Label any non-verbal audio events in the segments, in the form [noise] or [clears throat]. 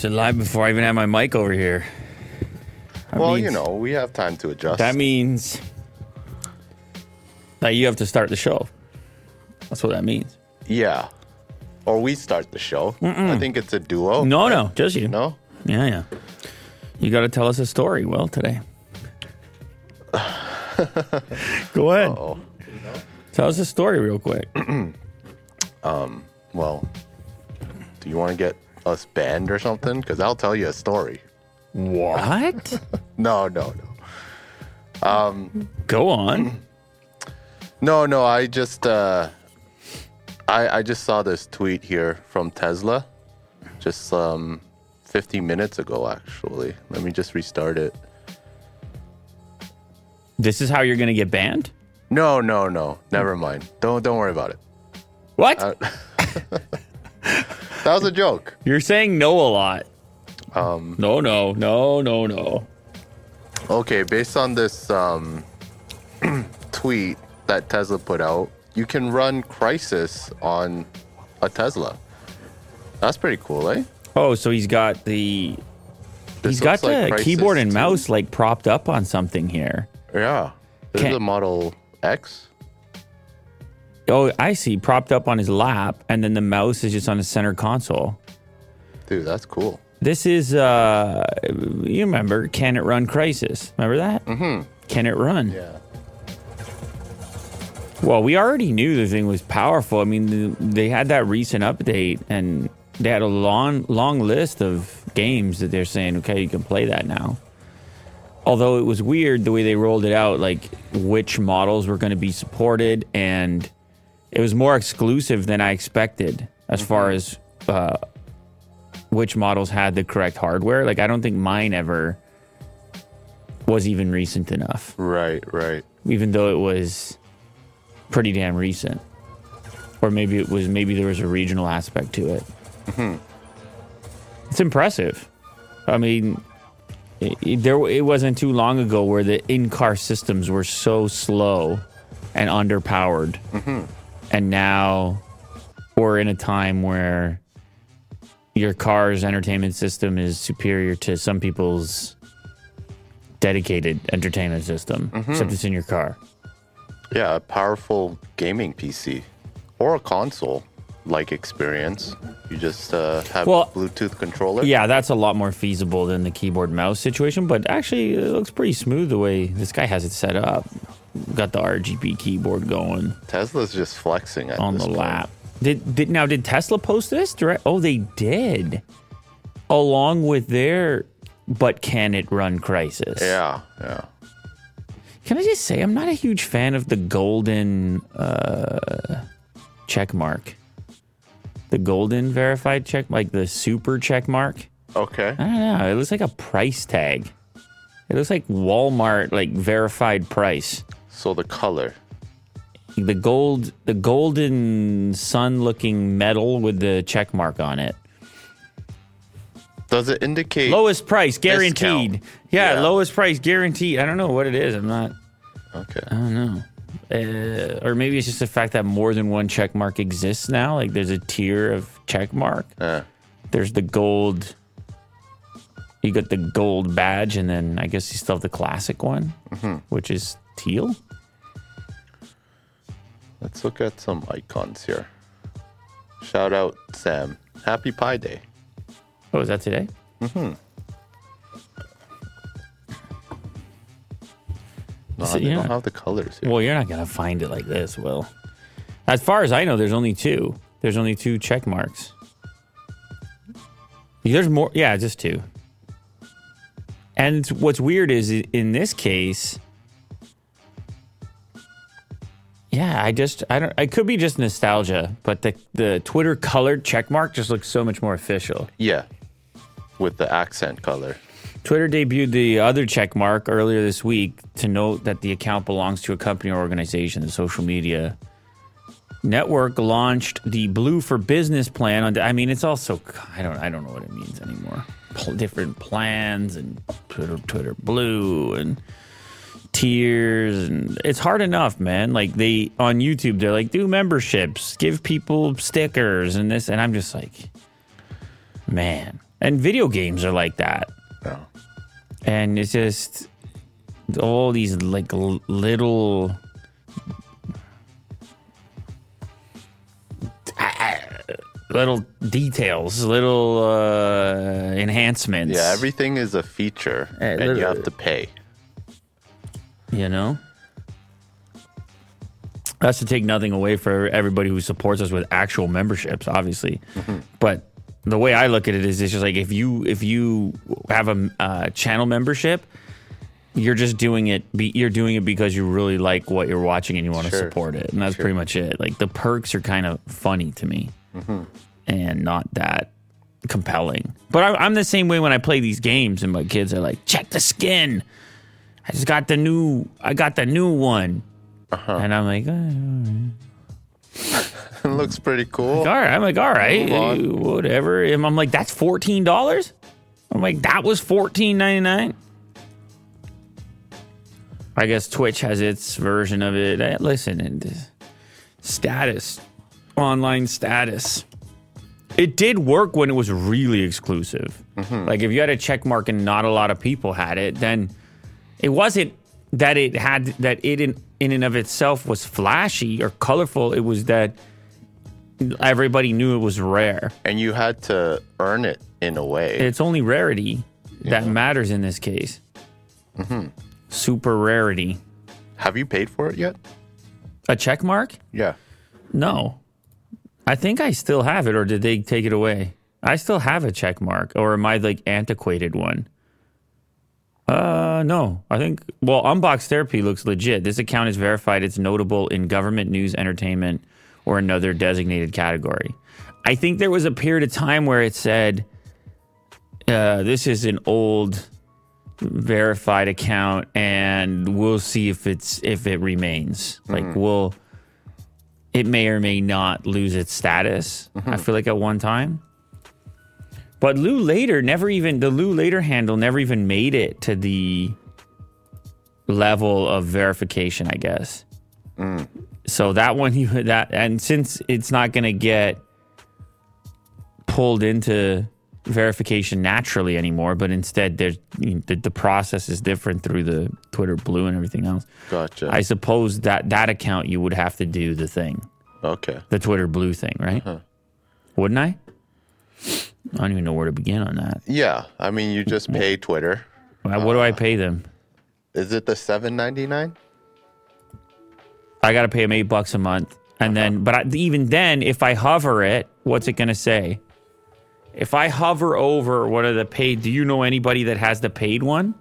said live before I even had my mic over here. That well, means- you know, we have time to adjust. That means that you have to start the show. That's what that means. yeah. Or we start the show. I think it's a duo. No, no, just you. No? Yeah, yeah. You got to tell us a story, Will, today. [laughs] Go ahead. Oh. Tell us a story real quick. [clears throat] um, Well, do you want to get us banned or something? Because I'll tell you a story. what? [laughs] No, no, no. Um, Go on. No, no, I just uh I I just saw this tweet here from Tesla just um 50 minutes ago actually. Let me just restart it. This is how you're going to get banned? No, no, no. Never mind. Don't don't worry about it. What? Uh, [laughs] That was a joke. you're saying no a lot. Um, no, no, no, no, no. Okay, based on this um [clears throat] tweet that Tesla put out, you can run Crysis on a Tesla. That's pretty cool, eh? Oh, so he's got the This he's got like the Crysis keyboard and 2. mouse like propped up on something here. Yeah. This Can- is a Model X. Oh, I see. Propped up on his lap, and then the mouse is just on the center console. Dude, that's cool. This is, uh, you remember, Can It Run Crysis? Remember that? Mm-hmm. Can It Run? Yeah. Well, we already knew the thing was powerful. I mean, they had that recent update, and they had a long, long list of games that they're saying, okay, you can play that now. Although it was weird the way they rolled it out, like which models were going to be supported, and it was more exclusive than I expected as far mm-hmm. as uh, which models had the correct hardware. Like, I don't think mine ever was even recent enough Right, right. even though it was pretty damn recent. Or maybe it was maybe there was a regional aspect to it. Mm-hmm. It's impressive. I mean, it, it- there it wasn't too long ago where the in-car systems were so slow and underpowered, mm-hmm. And now we're in a time where your car's entertainment system is superior to some people's dedicated entertainment system, except it's in your car. Yeah, a powerful gaming PC or a console like experience. You just uh, have Well, a Bluetooth controller. Yeah, that's a lot more feasible than the keyboard mouse situation, but actually it looks pretty smooth the way this guy has it set up. Got the RGB keyboard going Tesla's just flexing on the point. lap. Did, did now did Tesla post this direct? Oh, they did. Along with their but can it run Crysis? Yeah, yeah. Can I just say I'm not a huge fan of the golden uh, check mark. The golden verified check, like the super check mark. Okay. I don't know. It looks like a price tag. It looks like Walmart like verified price. So the color. The gold, the golden sun looking metal with the check mark on it. Does it indicate Lowest price guaranteed. Yeah, Yeah. lowest price guaranteed. I don't know what it is. I'm not. Okay. I don't know. Uh, or maybe it's just the fact that more than one check mark exists now. Like there's a tier of check mark. Yeah. There's the gold. You got the gold badge, and then I guess you still have the classic one, which is teal. Let's look at some icons here. Shout out Sam. Happy Pi Day. Oh, is that today? Mm-hmm. No, So, yeah. don't have the colors here. Well, you're not gonna find it like this, Will. As far as I know, there's only two. There's only two check marks. There's more. Yeah, just two. And what's weird is in this case, yeah, I just I don't. It could be just nostalgia, but the the Twitter colored checkmark just looks so much more official. yeah. With the accent color. Twitter debuted the other checkmark earlier this week to note that the account belongs to a company or organization. The social media network launched the Blue for Business plan. On, I mean, it's also I don't I don't know what it means anymore. Different plans and Twitter Twitter Blue and tiers and it's hard enough man. Like they on youtube they're like do memberships give people stickers and this and i'm just like man. And video games are like that. No. and it's just all these like l- little little details little uh enhancements. Yeah, everything is a feature, Eh, and you have to pay. You know? That's to take nothing away for everybody who supports us with actual memberships obviously. But the way i look at it is it's just like if you if you have a uh, channel membership you're just doing it be, you're doing it because you really like what you're watching and you want to Sure. support it. And that's Sure. pretty much it. Like the perks are kind of funny to me. And not that compelling. But I, i'm the same way when i play these games and my kids are like check the skin I just got the new. I got the new one, and I'm like, "Eh, it [laughs] looks pretty cool. all right. I'm like, all right, whatever. And I'm like, that's fourteen dollars. I'm like, that was fourteen ninety nine. I guess Twitch has its version of it. Eh, Listen, and status, online status. It did work when it was really exclusive. Like if you had a check mark and not a lot of people had it, then it wasn't that it had that it in, in and of itself was flashy or colorful. It was that everybody knew it was rare. And you had to earn it in a way. It's only rarity that matters in this case. Mm-hmm. Super rarity. have you paid for it yet? A check mark? Yeah. No. I think I still have it, or did they take it away? I still have a check mark, or am I like antiquated one? Uh, no. I think, well, Unbox Therapy looks legit. This account is verified. It's notable in government, news, entertainment, or another designated category. I think there was a period of time where it said, uh, this is an old verified account and we'll see if it's if it remains like we'll it may or may not lose its status. I feel like at one time. But Lew Later never even the Lew Later handle never even made it to the level of verification, I guess. Mm. So that one [laughs] you that and since it's not going to get pulled into verification naturally anymore, but instead there's you know, the, the process is different through the Twitter Blue and everything else. Gotcha. I suppose that that account you would have to do the thing, okay. the Twitter Blue thing, right? Uh-huh. Wouldn't I? I don't even know where to begin on that. Yeah. I mean, you just pay Twitter. What do I pay them? Is it the seven ninety nine? I got to pay them eight bucks a month, and then, but I, even then, if I hover it, what's it going to say? If I hover over one of the paid? Do you know anybody that has the paid one?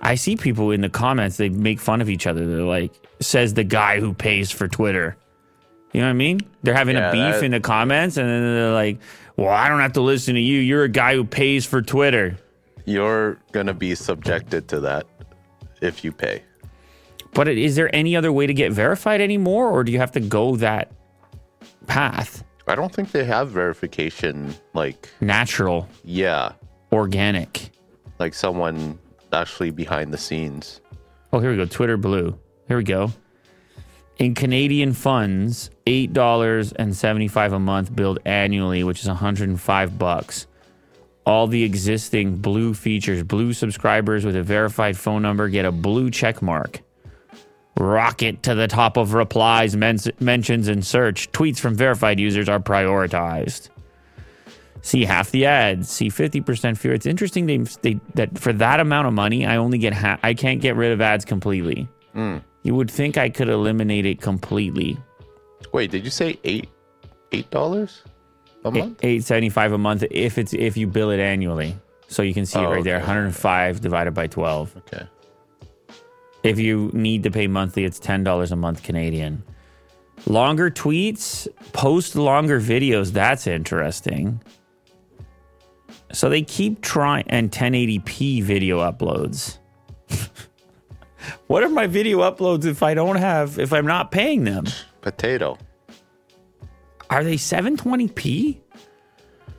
I see people in the comments. They make fun of each other. They're like, "Says the guy who pays for Twitter." You know what I mean? They're having Yeah, a beef that- in the comments, and then they're like, "Well, I don't have to listen to you. You're a guy who pays for Twitter." You're gonna be subjected to that if you pay. But is there any other way to get verified anymore, or do you have to go that path? I don't think they have verification. Like, Natural, yeah, organic. like someone actually behind the scenes. Oh, here we go. Twitter Blue. Here we go. In Canadian funds, eight dollars and seventy-five a month billed annually, which is one hundred and five bucks. All the existing blue features, blue subscribers with a verified phone number get a blue check mark. Rocket to the top of replies, men- mentions, and search. Tweets from verified users are prioritized. See half the ads. See fifty percent fewer. It's interesting they, they that for that amount of money, I only get half. I can't get rid of ads completely. Hmm. You would think I could eliminate it completely. Wait, did you say eight eight dollars a month? Eight seventy five a month if it's if you bill it annually. So you can see it Oh, right there. One hundred and five divided by twelve. Okay. If you need to pay monthly, it's ten dollars a month Canadian. Longer tweets, post longer videos. That's interesting. So they keep trying and 1080p video uploads. [laughs] what are my video uploads if I don't have if I'm not paying them? Potato. Are they 720p?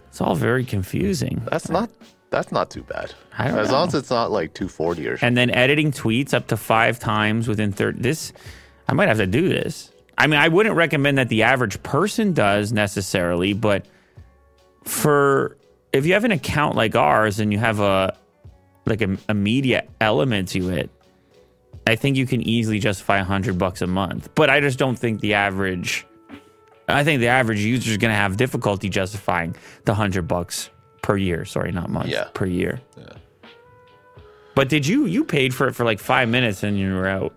It's all very confusing. That's not That's not too bad. I don't as long as it's not like 240 or something. and then editing tweets up to five times within 30 this i might have to do this i mean i wouldn't recommend that the average person does necessarily but for if you have an account like ours and you have a like a, a media element to it i think you can easily justify 100 bucks a month but i just don't think the average i think the average user is going to have difficulty justifying the 100 bucks per year sorry not month Yeah. per year Yeah. but did you you paid for it for like five minutes and you were out?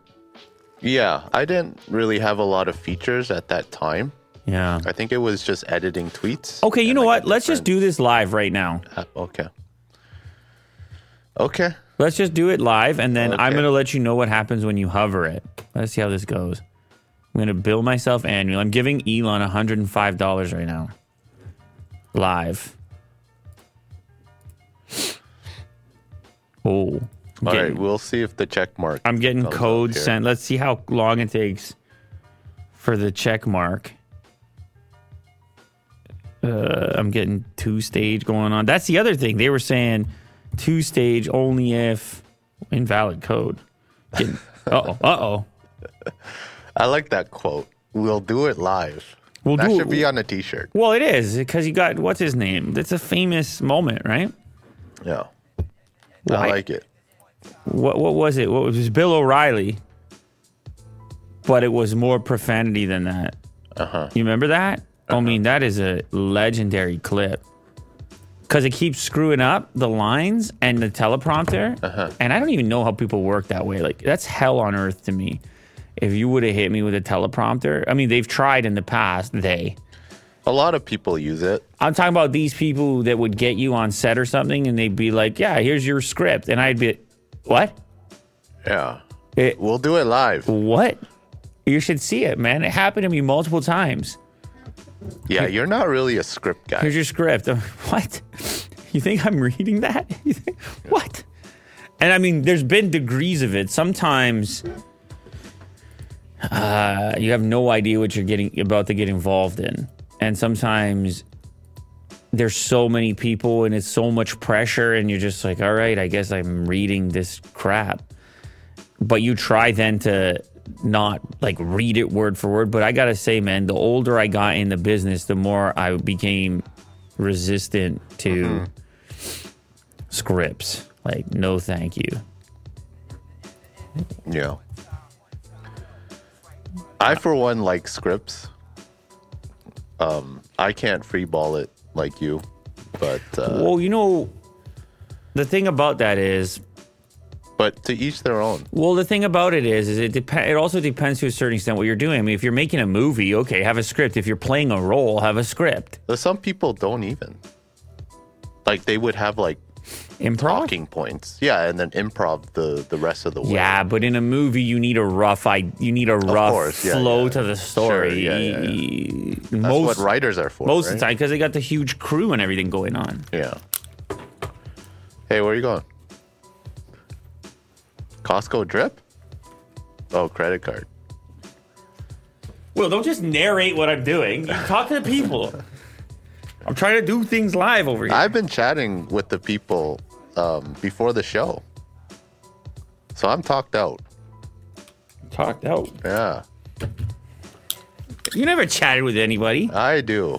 Yeah, I didn't really have a lot of features at that time. Yeah. I think it was just editing tweets. Okay, you know like, what? Let's just do this live right now. Uh, okay. Okay. Let's just do it live, and then I'm gonna let you know what happens when you hover it. Let's see how this goes. I'm gonna bill myself annual. I'm giving Elon 105 dollars right now. Live. Oh. I'm All getting- right, we'll see if the check mark. I'm getting code sent. Let's see how long it takes for the check mark. Uh, I'm getting two stage going on. That's the other thing. They were saying two stage only if invalid code. Uh oh. Uh oh. I like that quote. We'll do it live. We'll that should it- be on a t-shirt. Well, it is because you got what's his name? That's a famous moment, right? Yeah. I like it. What what was it? What was it was Bill O'Reilly? But it was more profanity than that. Uh-huh. You remember that? I mean, that is a legendary clip. Because it keeps screwing up the lines and the teleprompter. Uh-huh. And I don't even know how people work that way. Like, that's hell on earth to me. If you would have hit me with a teleprompter, I mean, they've tried in the past, they. A lot of people use it. I'm talking about these people that would get you on set or something and they'd be like, yeah, here's your script. And I'd be, what? Yeah. It, We'll do it live. what? You should see it, man. It happened to me multiple times. Yeah, you're not really a script guy. Here's your script. What? You think I'm reading that? [laughs] You think, what? And I mean, there's been degrees of it. Sometimes uh, you have no idea what you're getting about to get involved in, and sometimes there's so many people and it's so much pressure, and you're just like, all right, I guess I'm reading this crap. But you try then to not like read it word for word. But I gotta say, man, the older I got in the business, the more I became resistant to scripts. Like, no, thank you. Yeah. I, for one, like scripts. Um, I can't freeball it like you, but uh, Well, you know, the thing about that is, but to each their own. well, the thing about it is, is it dep- It also depends to a certain extent what you're doing. I mean, if you're making a movie, okay, have a script. If you're playing a role, have a script. But some people don't even. Like they would have like Improv. talking points, yeah, and then improv the the rest of the way. Yeah, but in a movie, you need a rough, I you need a rough course, yeah, flow yeah. to the story. Sure, yeah, yeah, That's Most what writers are for. most of the time, because they got the huge crew and everything going on. Yeah. Hey, where are you going? Costco drip? Oh, credit card. Well, don't just narrate what I'm doing. You talk to the people. I'm trying to do things live over here. I've been chatting with the people um, before the show. So I'm talked out. talked out. Yeah, You never chatted with anybody, I do.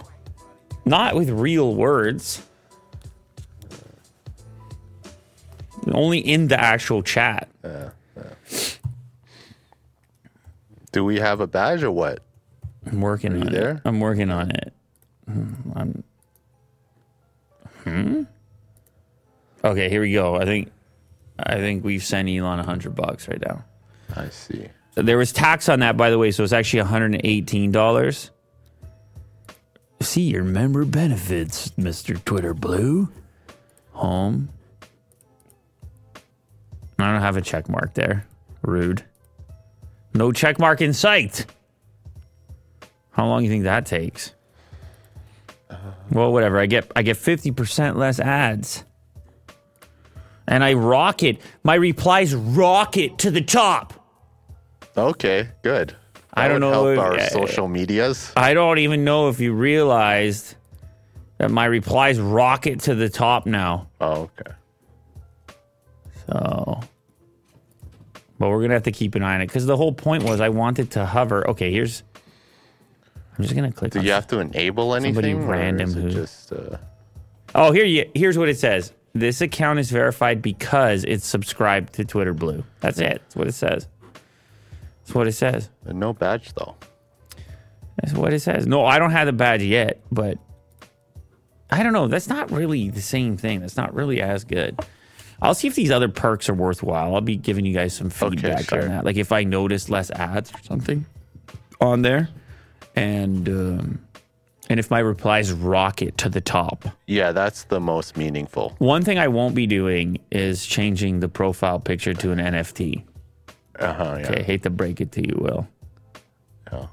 not with real words. Only in the actual chat. Do we have a badge or what? I'm working you on there? it. I'm working on it. Hmm, I'm. Hmm. Okay, here we go. I think, I think we've sent Elon a hundred bucks right now. I see. There was tax on that, by the way, so it's actually $118. See your member benefits, Mr. Twitter Blue. Home. I don't have a check mark there. Rude. No check mark in sight. How long do you think that takes? Well, whatever. I get I get 50% less ads. And I rocket. My replies rocket to the top. Okay, good. I don't know if- our uh, social medias. I don't even know if you realized that my replies rocket to the top now. Oh, okay. So, but we're gonna have to keep an eye on it because the whole point was I wanted to hover. Okay, here's. I'm just gonna click. Do you have to enable anything? or random who- just uh, Oh, here you. Here's what it says. This account is verified because it's subscribed to Twitter Blue. That's it. That's what it says. That's what it says. no badge though? That's what it says. No, I don't have the badge yet, but I don't know. That's not really the same thing. That's not really as good. I'll see if these other perks are worthwhile. I'll be giving you guys some feedback sure. on that. Like if I notice less ads or something on there, and um, and if my replies rocket to the top. Yeah, that's the most meaningful. One thing I won't be doing is changing the profile picture to an NFT. Uh huh. Yeah. Okay, hate to break it to you, Will. yeah.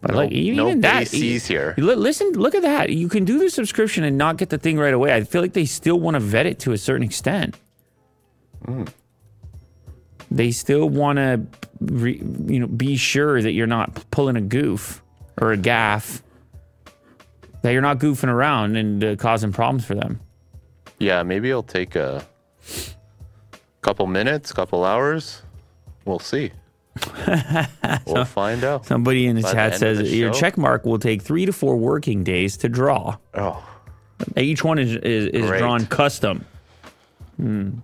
But like even, no even that, bases here. Listen, look at that. You can do the subscription and not get the thing right away. I feel like they still want to vet it to a certain extent. Hmm. They still want to, re, you know, be sure that you're not pulling a goof or a gaff. That you're not goofing around and uh, causing problems for them. Yeah, maybe it'll take a couple minutes, couple hours. We'll see. [laughs] we'll find out. Somebody in the By chat end of says the your show? check mark will take three to four working days to draw. Oh, Each one is is, is drawn custom. Hmm.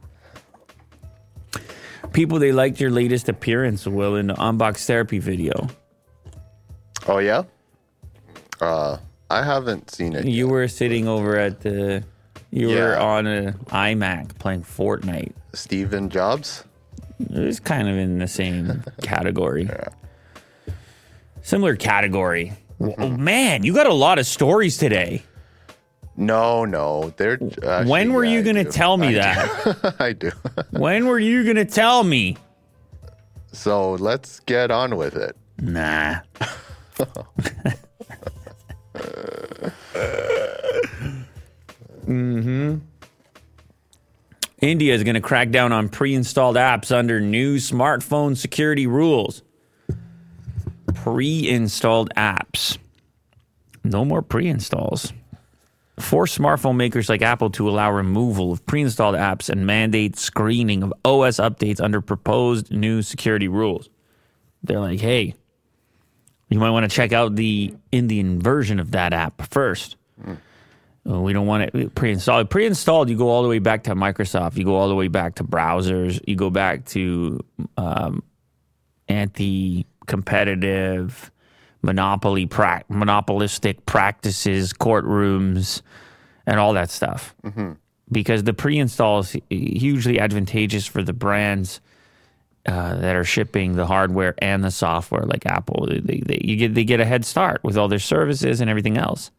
People they liked your latest appearance, Will, in the unbox therapy video. oh yeah. Uh, I haven't seen it. You yet. were sitting over at the, you were on an iMac playing Fortnite. Steven Jobs. It was kind of in the same [laughs] category. Similar category. Mm-hmm. Oh, man, you got a lot of stories today. No, no, they're. Actually, when were yeah, you going to tell me I that? [laughs] I do. [laughs] when were you going to tell me? so let's get on with it. Nah. mm-hmm. India is going to crack down on pre-installed apps under new smartphone security rules. Pre-installed apps. No more pre-installs. Force smartphone makers like Apple to allow removal of pre-installed apps and mandate screening of OS updates under proposed new security rules. They're like, hey, you might want to check out the Indian version of that app first. Uh, We don't want it pre-installed. Pre-installed, you go all the way back to Microsoft. You go all the way back to browsers. You go back to um, anti-competitive, monopoly, pra- monopolistic practices, courtrooms, and all that stuff. Because the pre-install is hugely advantageous for the brands uh, that are shipping the hardware and the software, like Apple. They, they, you get they get a head start with all their services and everything else.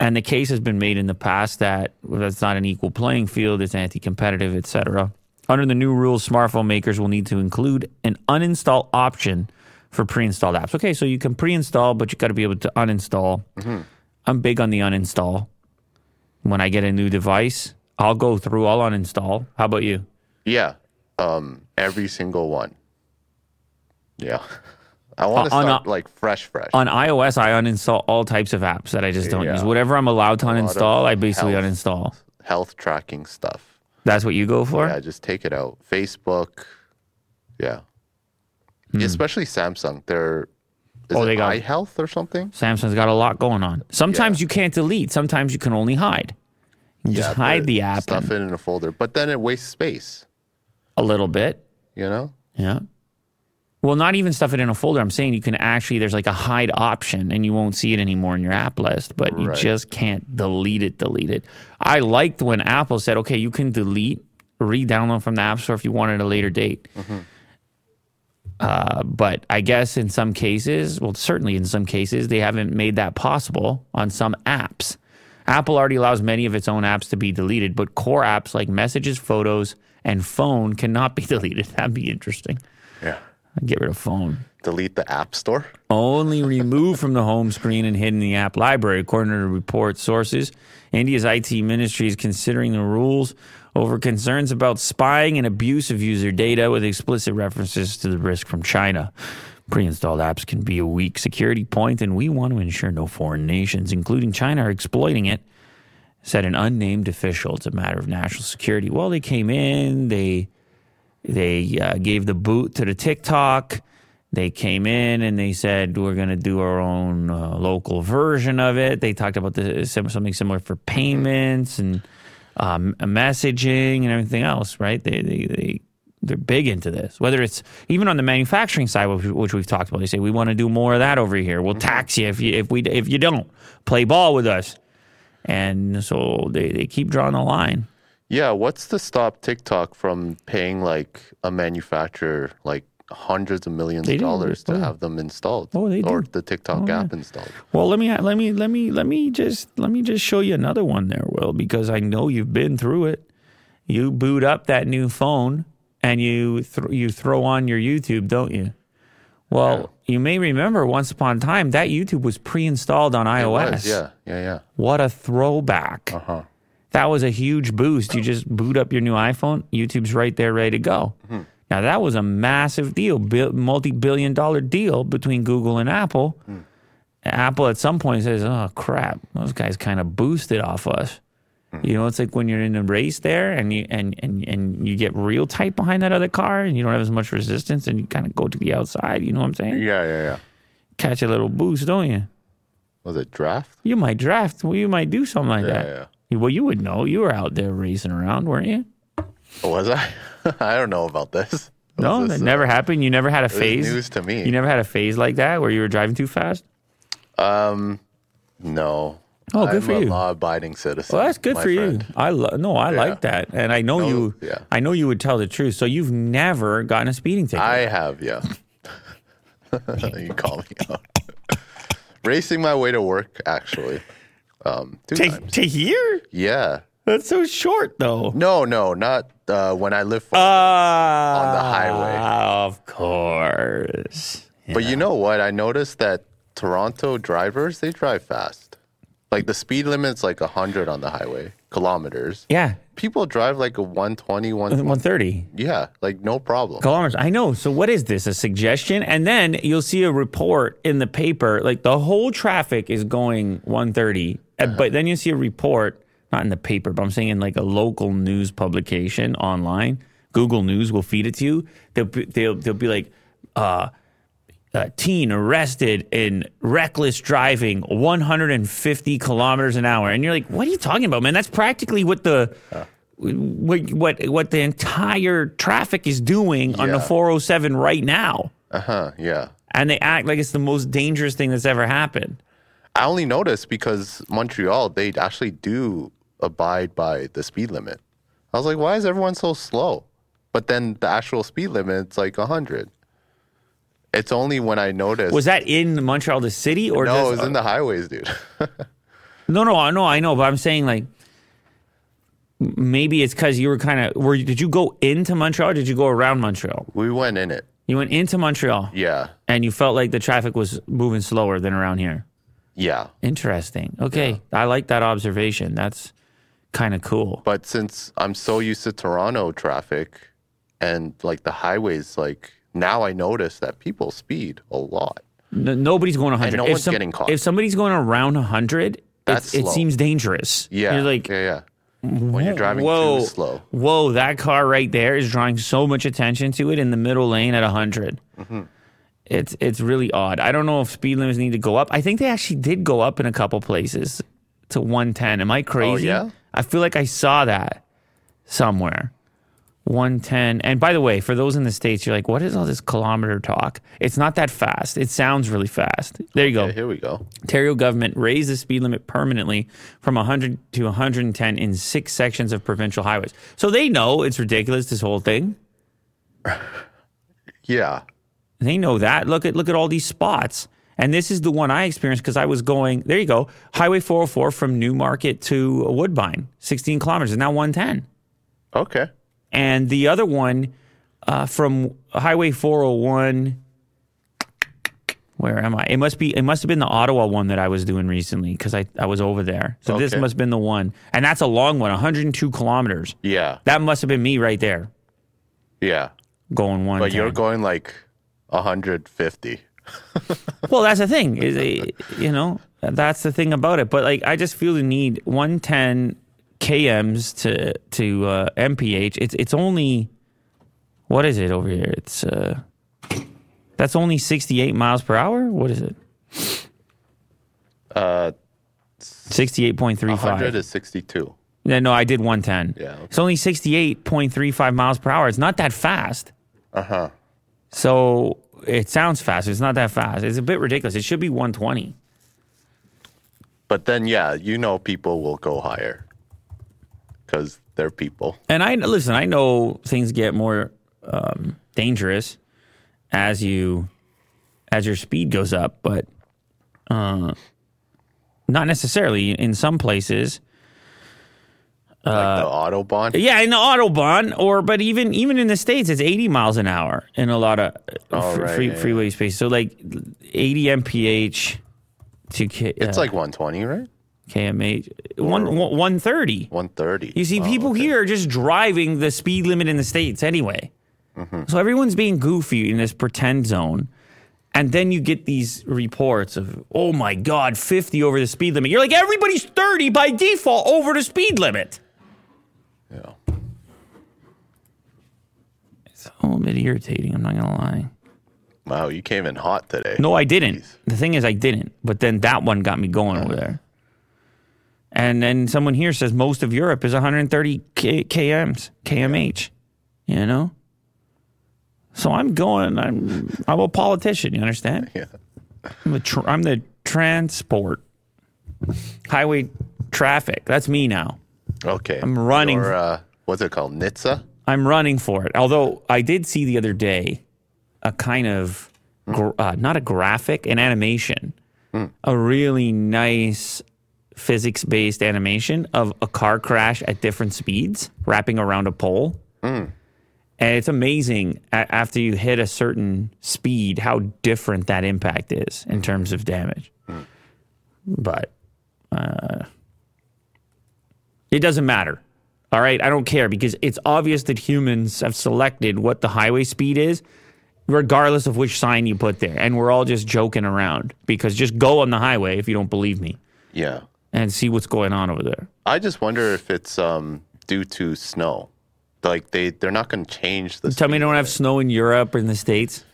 And the case has been made in the past that that's not an equal playing field. It's anti-competitive, etc. Under the new rules, smartphone makers will need to include an uninstall option for pre-installed apps. Okay, so you can pre-install, but you got to be able to uninstall. I'm big on the uninstall. When I get a new device, I'll go through. I'll uninstall. How about you? Yeah, um, every single one. Yeah, [laughs] I want to a- start like fresh, fresh. on iOS, I uninstall all types of apps that I just don't Yeah. use. Whatever I'm allowed to uninstall, I basically health. uninstall. Health tracking stuff. That's what you go for? Yeah, just take it out. Facebook. Yeah. Especially Samsung. They're is Hmm. Oh, they got- eye health or something? Samsung's got a lot going on. Sometimes Yeah. you can't delete. Sometimes you can only hide. You just hide the app Stuff and- it in a folder, but then it wastes space. a little bit. You know? Yeah. Well, not even stuff it in a folder. I'm saying you can actually, there's like a hide option and you won't see it anymore in your app list, but you just can't delete it, delete it. I liked when Apple said, okay, you can delete, re download from the App Store if you want at a later date. Uh, but I guess in some cases, well, certainly in some cases, they haven't made that possible on some apps. Apple already allows many of its own apps to be deleted, but core apps like messages, photos, and phone cannot be [laughs] deleted. That'd be interesting. Yeah. Get rid of phone. Delete the app store. Only removed from the home screen and hidden in the app library, according to report sources. India's IT ministry is considering the rules over concerns about spying and abuse of user data with explicit references to the risk from China. Pre installed apps can be a weak security point, and we want to ensure no foreign nations, including China, are exploiting it, said an unnamed official. It's a matter of national security. Well, they came in, they, they uh, gave the boot to the TikTok. They came in and they said, we're going to do our own uh, local version of it. They talked about the, something similar for payments and um, messaging and everything else, right? They, they, they, they're big into this. Whether it's even on the manufacturing side, which, which we've talked about, they say we want to do more of that over here. We'll tax you if you if we if you don't play ball with us, and so they, they keep drawing the line. Yeah, what's to stop TikTok from paying like a manufacturer like hundreds of millions They of do. dollars to Oh. have them installed Oh, they or do. the TikTok Oh, yeah. app installed? Well, let me let me let me let me just let me just show you another one there, Will, because I know you've been through it. You boot up that new phone and you th- you throw on your YouTube, don't you? Well, you may remember once upon a time that YouTube was pre-installed on iOS. was, yeah, yeah, yeah. What a throwback. Uh-huh. That was a huge boost. You just boot up your new iPhone, YouTube's right there ready to go. Hmm. Now, that was a massive deal, multi billion dollar deal between Google and Apple. Hmm. Apple at some point says, oh, crap, those guys kind of boosted off us. Hmm. You know, it's like when you're in a race there and you and, and, and you get real tight behind that other car and you don't have as much resistance and you kind of go to the outside. You know what I'm saying? Yeah, yeah, yeah. Catch a little boost, don't you? Was it draft? You might draft. Well, you might do something like Yeah, that. yeah. Well, you would know. You were out there racing around, weren't you? Was I? [laughs] I don't know about this. No, Was that this, uh, never happened. You never had a phase. news to me. You never had a phase like that where you were driving too fast. Um, no. Oh, good I'm for a you. law-abiding citizen. Well, that's good for friend. you. I lo- no, I Yeah. like that, and I know No, you. yeah. I know you would tell the truth. So you've never gotten a speeding ticket. I have, yeah. [laughs] you call me out. [laughs] Racing my way to work, actually. Um, two to, times. to here? Yeah. That's so short, though. No, no, not uh, when I live. on the highway. Of course. But you know what? I noticed that Toronto drivers they drive fast. Like the speed limit's like 100 on the highway, kilometers. Yeah, People drive like a 120, 120. 130 Yeah, like no problem. kilometers. I know. So what is this? A suggestion? And then you'll see a report in the paper, like the whole traffic is going 130. Uh, But then you see a report, not in the paper, but I'm saying in like a local news publication online. Google News will feed it to you. They'll be, they'll, they'll be like, uh, a teen arrested in reckless driving 150 kilometers an hour and you're like what are you talking about man that's practically what the what what what the entire traffic is doing on the 407 right now Uh huh. Yeah. and they act like it's the most dangerous thing that's ever happened I only noticed because Montreal they actually do abide by the speed limit. I was like, why is everyone so slow? But then the actual speed limit's like 100. It's only when I noticed. was that in Montreal the city or no, just, it was in the highways, dude. [laughs] no no I know I know but I'm saying like maybe it's cuz you were kind of were did you go into Montreal or did you go around Montreal we went in it. you went into Montreal Yeah. and you felt like the traffic was moving slower than around here. Yeah. Interesting. Okay, I like that observation. That's kind of cool. But since I'm so used to Toronto traffic and like the highways, like now I notice that people speed a lot. N- nobody's going 100. no if one's getting caught. If somebody's going around 100, That's it's, it slow. seems dangerous. Yeah. You're like, yeah, yeah. When you're driving whoa, too slow. whoa, that car right there is drawing so much attention to it in the middle lane at 100. Mm-hmm. It's it's really odd. I don't know if speed limits need to go up. I think they actually did go up in a couple places to 110. Am I crazy? Oh, yeah? I feel like I saw that somewhere. 110. And by the way, for those in the States, you're like, what is all this kilometer talk? It's not that fast. It sounds really fast. There you go. Here we go. Ontario government raised the speed limit permanently from 100 to 110 in six sections of provincial highways. So they know it's ridiculous, this whole thing. [laughs] Yeah. They know that. Look at look at all these spots. And this is the one I experienced because I was going, there you go, Highway 404 from Newmarket to Woodbine, 16 kilometers, is now 110. Okay. And the other one uh, from Highway 401. Where am I? It must be. It must have been the Ottawa one that I was doing recently because I, I was over there. So this Okay. must have been the one, and that's a long one, 102 kilometers. Yeah. That must have been me right there, Yeah. going one. But you're going like 150. [laughs] Well, that's the thing. Is a, you know that's the thing about it. But like, I just feel the need 110 kms to to uh, mph. It's it's only what is it over here? It's uh, that's only 68 miles per hour. What is it? Uh, 68.35. 100 is 62. Yeah, no, I did 110. Yeah, okay. It's only 68.35 miles per hour. It's not that fast. Uh huh. So it sounds fast. It's not that fast. It's a bit ridiculous. It should be 120. But then, yeah, you know, people will go higher because they're people. And I listen. I know things get more um, dangerous as you as your speed goes up, but uh, not necessarily. In some places, like Uh, the autobahn. yeah, in the autobahn, or but even even in the states, it's 80 miles an hour in a lot of uh, Oh, fr- right, free, yeah, freeway space. So like 80 mph to K, It's uh, like 120, right? Kmh, one, one 130. 130. You see, Oh, people okay. here are just driving the speed limit in the states anyway. Mm-hmm. So everyone's being goofy in this pretend zone. And then you get these reports of, oh my God, 50 over the speed limit. You're like, everybody's 30 by default over the speed limit. Yeah. It's a little bit irritating, I'm not going to lie. Wow, you came in hot today. No, I didn't. Jeez. The thing is, I didn't. But then that one got me going over there. And then someone here says most of Europe is 130 K- kms, kmh. You know. So I'm going. I'm. I'm a politician. You understand? Yeah. I'm I'm the transport highway traffic. That's me now. Okay. I'm running- Your, uh, what's it called? NHTSA? I'm running for it. Although I did see the other day a kind of gr- uh, not a graphic, an animation, a really nice physics based animation of a car crash at different speeds wrapping around a pole. And it's amazing a- after you hit a certain speed how different that impact is in terms of damage. But uh, it doesn't matter. All right, I don't care because it's obvious that humans have selected what the highway speed is, regardless of which sign you put there. And we're all just joking around because just go on the highway if you don't believe me Yeah. And see what's going on over there. I just wonder if it's um due to snow. Like they they're not going to change the. Tell me, they don't have snow in Europe or in the States?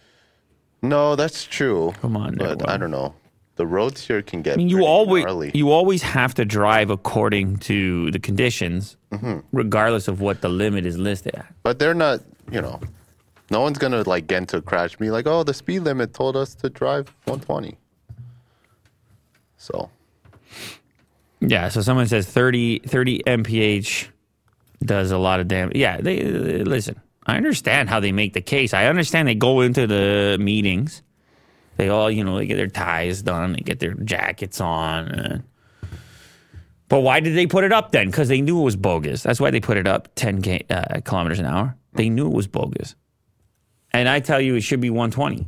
No, that's true. Come on, but. I don't know. The roads here can get. I mean, you always gnarly. you always have to drive according to the conditions, regardless of what the limit is listed at. But they're not. You know, no one's gonna like get into a crash. Me like, oh, the speed limit told us to drive 120. So Yeah, so someone says 30, 30 mph does a lot of damage. Yeah, they uh, listen. I understand how they make the case. I understand they go into the meetings. They all, you know, they get their ties done, they get their jackets on. uh, but why did they put it up then? Because they knew it was bogus. That's why they put it up 10 k- uh, kilometers an hour. They knew it was bogus. And I tell you, it should be 120.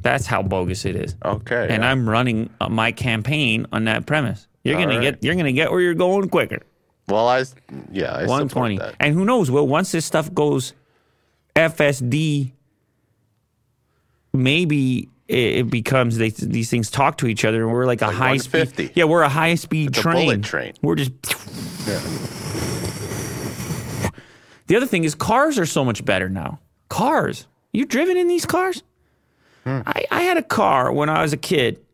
That's how bogus it is. okay. And yeah. I'm running uh, my campaign on that premise. You're All gonna right. get you're gonna get where you're going quicker. well, I yeah, I 120. And who knows? Well, once this stuff goes FSD, maybe it, becomes they, these things talk to each other, and we're like a high speed. Yeah, we're a high speed a train. bullet train. We're just. Yeah. The other thing is cars are so much better now. Cars. You driven in these cars? Hmm. I, I had a car when I was a kid.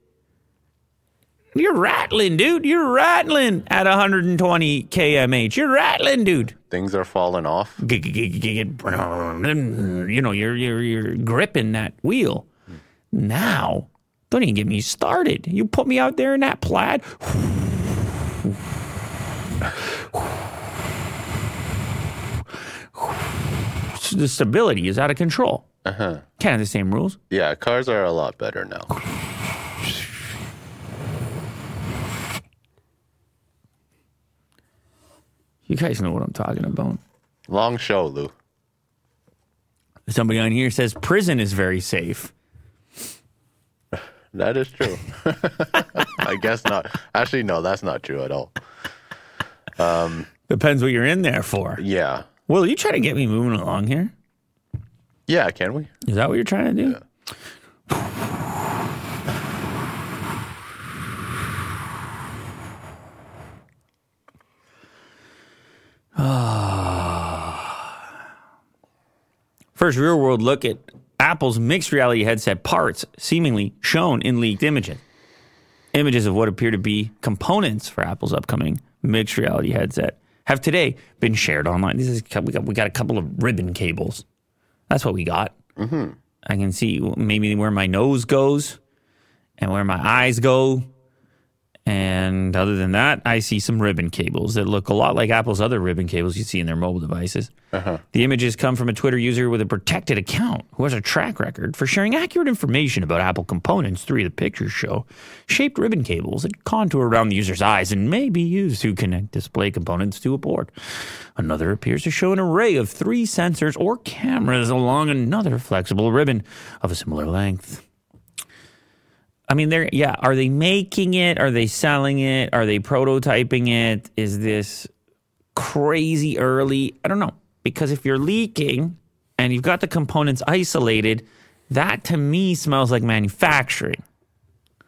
You're rattling, dude. You're rattling at 120 kmh. You're rattling, dude. Things are falling off. You know, you're you're you're gripping that wheel. Now, don't even get me started. You put me out there in that plaid. The stability is out of control. Uh-huh. Can't have the same rules. Yeah, cars are a lot better now. You guys know what I'm talking about. Long show, Lew. Somebody on here says prison is very safe. [laughs] That is true. [laughs] I guess not. Actually, no, that's not true at all. Um, Depends what you're in there for. Yeah. Will, you try to get me moving along here? Yeah, can we? Is that what you're trying to do? [sighs] [sighs] [sighs] First real world look at Apple's mixed reality headset parts seemingly shown in leaked images. Images of what appear to be components for Apple's upcoming mixed reality headset have today been shared online. This is we got we got a couple of ribbon cables. That's what we got. Mm-hmm. I can see maybe where my nose goes and where my eyes go. And other than that, I see some ribbon cables that look a lot like Apple's other ribbon cables you see in their mobile devices. Uh-huh. The images come from a Twitter user with a protected account who has a track record for sharing accurate information about Apple components. Three of the pictures show shaped ribbon cables that contour around the user's eyes and may be used to connect display components to a board. Another appears to show an array of three sensors or cameras along another flexible ribbon of a similar length. I mean, they're yeah. Are they making it? Are they selling it? Are they prototyping it? Is this crazy early? I don't know. Because if you're leaking and you've got the components isolated, that to me smells like manufacturing.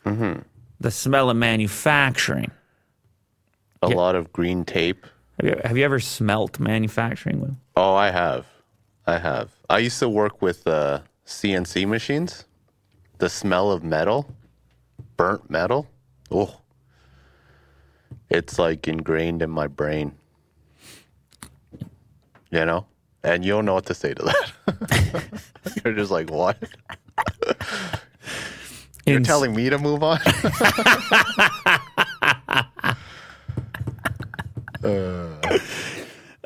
The smell of manufacturing. A Yeah. lot of green tape. Have you, have you ever smelt manufacturing? Oh, I have. I have. I used to work with uh, CNC machines. The smell of metal, burnt metal. Oh, it's like ingrained in my brain. You know? And you don't know what to say to that. [laughs] You're just like, what? [laughs] You're In- telling me to move on? [laughs]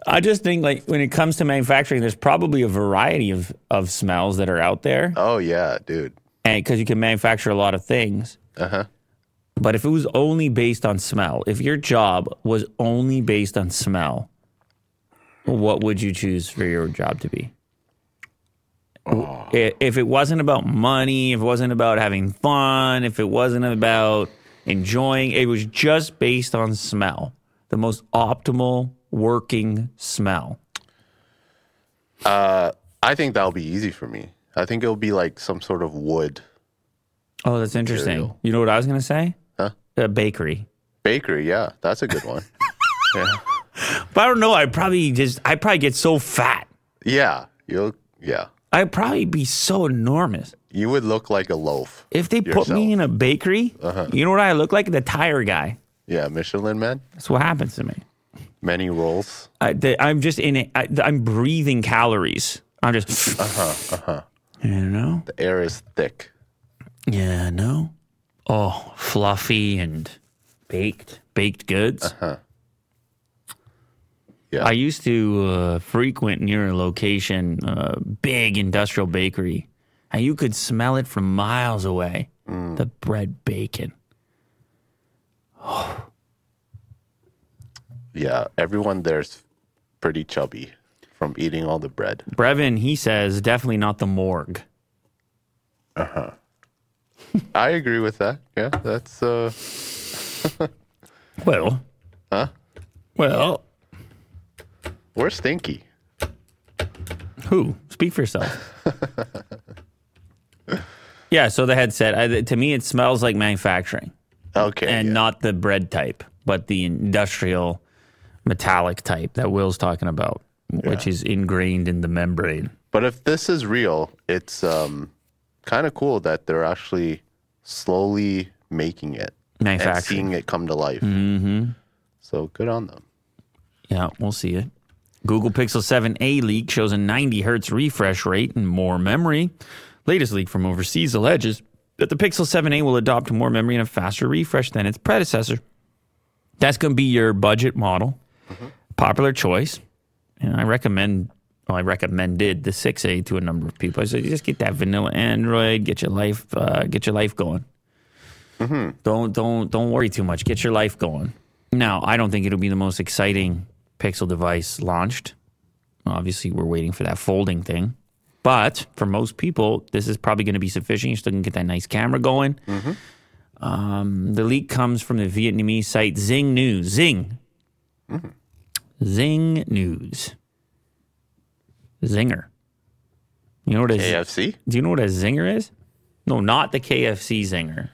I just think like when it comes to manufacturing, there's probably a variety of, of smells that are out there, oh, yeah, dude. and because you can manufacture a lot of things. Uh huh. But if it was only based on smell, if your job was only based on smell, what would you choose for your job to be? I- If it wasn't about money, if it wasn't about having fun, if it wasn't about enjoying, it was just based on smell, the most optimal working smell. Uh, I think that'll be easy for me. I think it'll be like some sort of wood Oh, that's interesting. You know what I was going to say? Huh? A bakery. bakery. Yeah, that's a good one. [laughs] yeah. But I don't know. I'd probably just, I'd probably get so fat. Yeah, you'll. Yeah, I'd probably be so enormous. you would look like a loaf. If they put me in a bakery, you know what I look like? The tire guy. Yeah, Michelin man. That's what happens to me. Many rolls. I, I'm just in it. I'm breathing calories. I'm just, uh huh, uh huh. You know? The air is thick. Yeah, no. Oh, fluffy and baked, baked goods. Uh-huh. Yeah. I used to uh, frequent near a location, uh, big industrial bakery, and you could smell it from miles away. The bread bacon. Oh. [sighs] Yeah, everyone there's pretty chubby from eating all the bread. Brevin, he says, definitely not the morgue. [laughs] I agree with that. Yeah, that's uh [laughs] Well, Huh? Well, we're stinky. who? Speak for yourself. [laughs] yeah, so the headset, I, to me, it smells like manufacturing Okay. and yeah. not the bread type, but the industrial metallic type that Will's talking about, which is ingrained in the membrane. But if this is real, it's um kind of cool that they're actually slowly making it and seeing it come to life. Mm-hmm. So good on them. Yeah, we'll see it. Google Pixel 7a leak shows a 90 hertz refresh rate and more memory. Latest leak from overseas alleges that the Pixel 7a will adopt more memory and a faster refresh than its predecessor. That's going to be your budget model. Popular choice. And I recommend, well, I recommended the 6a to a number of people. I said, just get that vanilla Android, get your life, uh, get your life going. Don't don't don't worry too much. Get your life going. Now, I don't think it'll be the most exciting Pixel device launched. Obviously, we're waiting for that folding thing. But for most people, this is probably going to be sufficient. You're still going to get that nice camera going. Um, the leak comes from the Vietnamese site Zing News. Zing. Zing News zinger. You know what a KFC? Z- do you know what a zinger is? No, not the KFC zinger.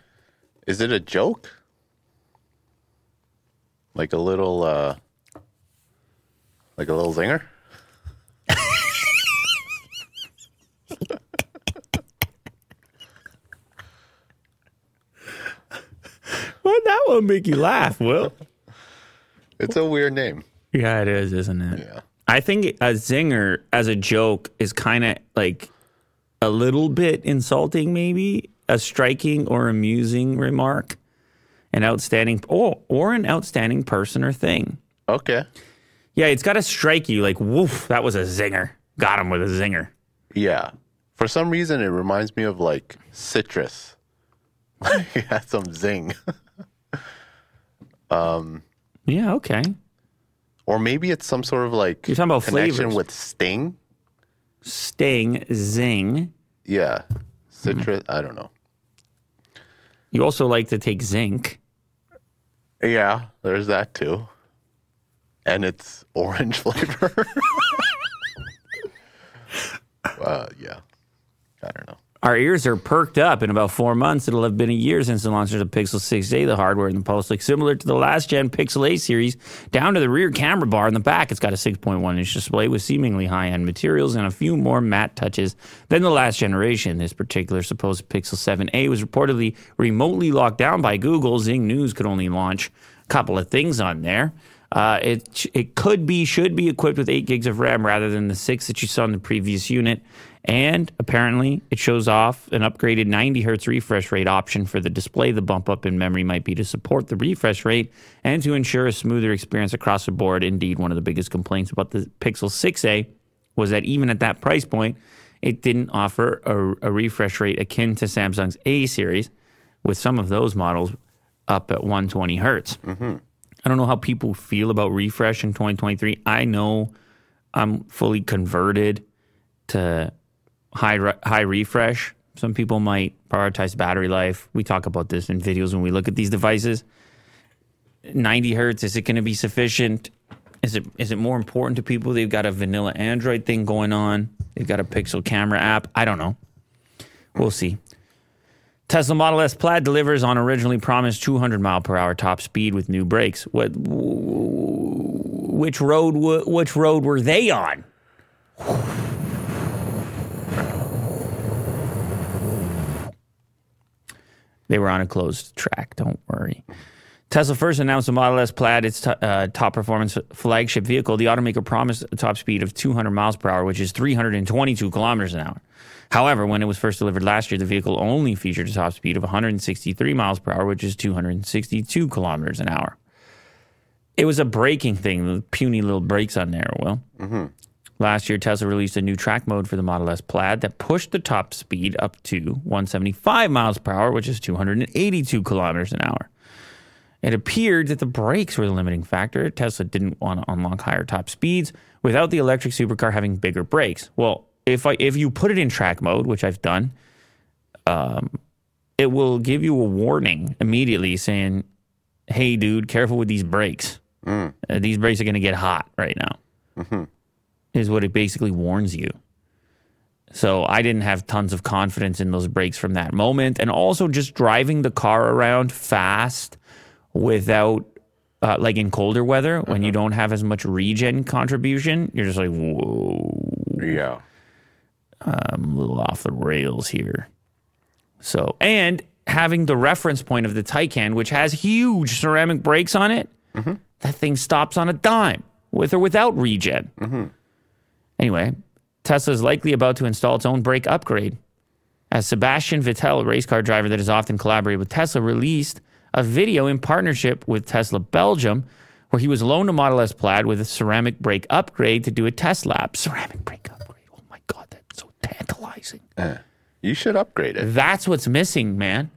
Is it a joke? Like a little, uh, like a little zinger? [laughs] Why'd that one make you laugh, Will? It's a weird name. Yeah, it is, isn't it? Yeah. I think a zinger as a joke is kind of like a little bit insulting, maybe a striking or amusing remark, an outstanding or or an outstanding person or thing. Okay. Yeah, it's got to strike you like, woof, that was a zinger. Got him with a zinger. Yeah. For some reason, it reminds me of like citrus. [laughs] he had some zing. [laughs] Um. Yeah, okay. Or maybe it's some sort of like You're talking about connection flavors. with sting. Sting, zing. Yeah. Citrus. I don't know. You also like to take zinc. Yeah, there's that too. And it's [laughs] orange flavor. [laughs] uh, yeah. I don't know. Our ears are perked up. In about four months, it'll have been a year since the launch of the Pixel 6a. The hardware in the post looks similar to the last gen Pixel A series, down to the rear camera bar in the back. It's got a 6.1 inch display with seemingly high end materials and a few more matte touches than the last generation. This particular supposed Pixel 7a was reportedly remotely locked down by Google. Zing News could only launch a couple of things on there. Uh, it it could be should be equipped with eight gigs of RAM rather than the six that you saw in the previous unit, and apparently it shows off an upgraded 90 hertz refresh rate option for the display. The bump up in memory might be to support the refresh rate and to ensure a smoother experience across the board. Indeed, one of the biggest complaints about the Pixel 6a was that even at that price point, it didn't offer a, a refresh rate akin to Samsung's A series, with some of those models up at 120 hertz. Mm-hmm. I don't know how people feel about refresh in 2023. I know I'm fully converted to high re- high refresh. Some people might prioritize battery life. We talk about this in videos when we look at these devices. 90 hertz is it going to be sufficient? Is it is it more important to people? They've got a vanilla Android thing going on. They've got a Pixel camera app. I don't know. We'll see. Tesla Model S Plaid delivers on originally promised 200 mile per hour top speed with new brakes. What? Which road? Which road were they on? They were on a closed track. Don't worry. Tesla first announced the Model S Plaid, its t- uh, top performance flagship vehicle. The automaker promised a top speed of 200 miles per hour, which is 322 kilometers an hour. However, when it was first delivered last year, the vehicle only featured a top speed of 163 miles per hour, which is 262 kilometers an hour. It was a braking thing, the puny little brakes on there, Will. Last year, Tesla released a new track mode for the Model S Plaid that pushed the top speed up to 175 miles per hour, which is 282 kilometers an hour. It appeared that the brakes were the limiting factor. Tesla didn't want to unlock higher top speeds without the electric supercar having bigger brakes. Well, if I if you put it in track mode, which I've done, um, it will give you a warning immediately saying, "Hey, dude, careful with these brakes. Uh, these brakes are going to get hot right now." Is what it basically warns you. So I didn't have tons of confidence in those brakes from that moment, and also just driving the car around fast without. Uh, like in colder weather, when you mm-hmm. don't have as much regen contribution, you're just like, whoa, Yeah. I'm a little off the rails here. So, and having the reference point of the Taycan, which has huge ceramic brakes on it, mm-hmm. that thing stops on a dime with or without regen. Mm-hmm. Anyway, Tesla is likely about to install its own brake upgrade. As Sebastian Vettel, a race car driver that has often collaborated with Tesla, released a video in partnership with Tesla Belgium where he was loaned a Model S Plaid with a ceramic brake upgrade to do a test lap. [laughs] Ceramic brake upgrade. Oh my God, that's so tantalizing. Uh, you should upgrade it. That's what's missing, man.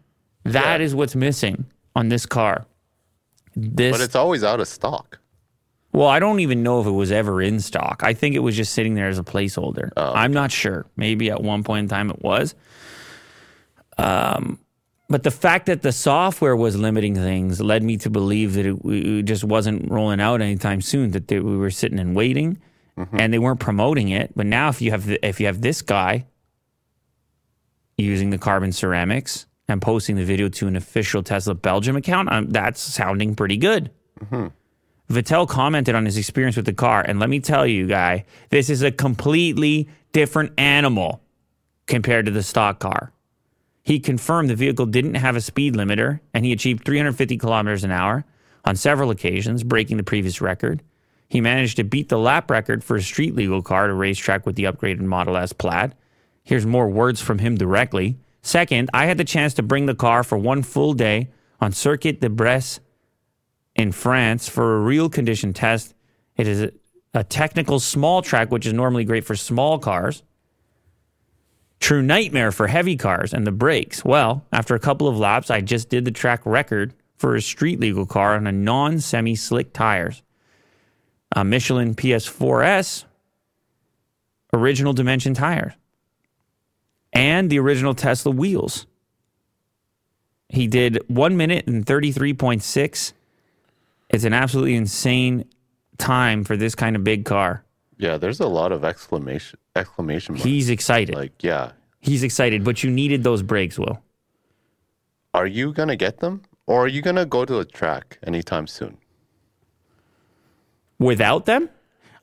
That is Yeah. what's missing on this car. This But it's always out of stock. Well, I don't even know if it was ever in stock. I think it was just sitting there as a placeholder. I'm not sure. Maybe at one point in time it was. Um, but the fact that the software was limiting things led me to believe that it, it just wasn't rolling out anytime soon. That they, we were sitting and waiting, and they weren't promoting it. But now, if you have the, if you have this guy using the carbon ceramics and posting the video to an official Tesla Belgium account, um, that's sounding pretty good. Vettel commented on his experience with the car, and let me tell you, guy, this is a completely different animal compared to the stock car. He confirmed the vehicle didn't have a speed limiter and he achieved 350 kilometers an hour on several occasions, breaking the previous record. He managed to beat the lap record for a street legal car a racetrack with the upgraded Model S Plaid. Here's more words from him directly. Second, I had the chance to bring the car for one full day on Circuit de Bresse in France for a real condition test. It is a, a technical small track, which is normally great for small cars. True nightmare for heavy cars and the brakes. Well, after a couple of laps, I just did the track record for a street legal car on a non semi slick tires. A Michelin PS4S original dimension tires and the original Tesla wheels. He did one minute and 33.6. It's an absolutely insane time for this kind of big car. Yeah, there's a lot of exclamation exclamation marks. He's excited. like, yeah. He's excited, but you needed those brakes, Will. Are you gonna get them? Or are you gonna go to a track anytime soon? Without them,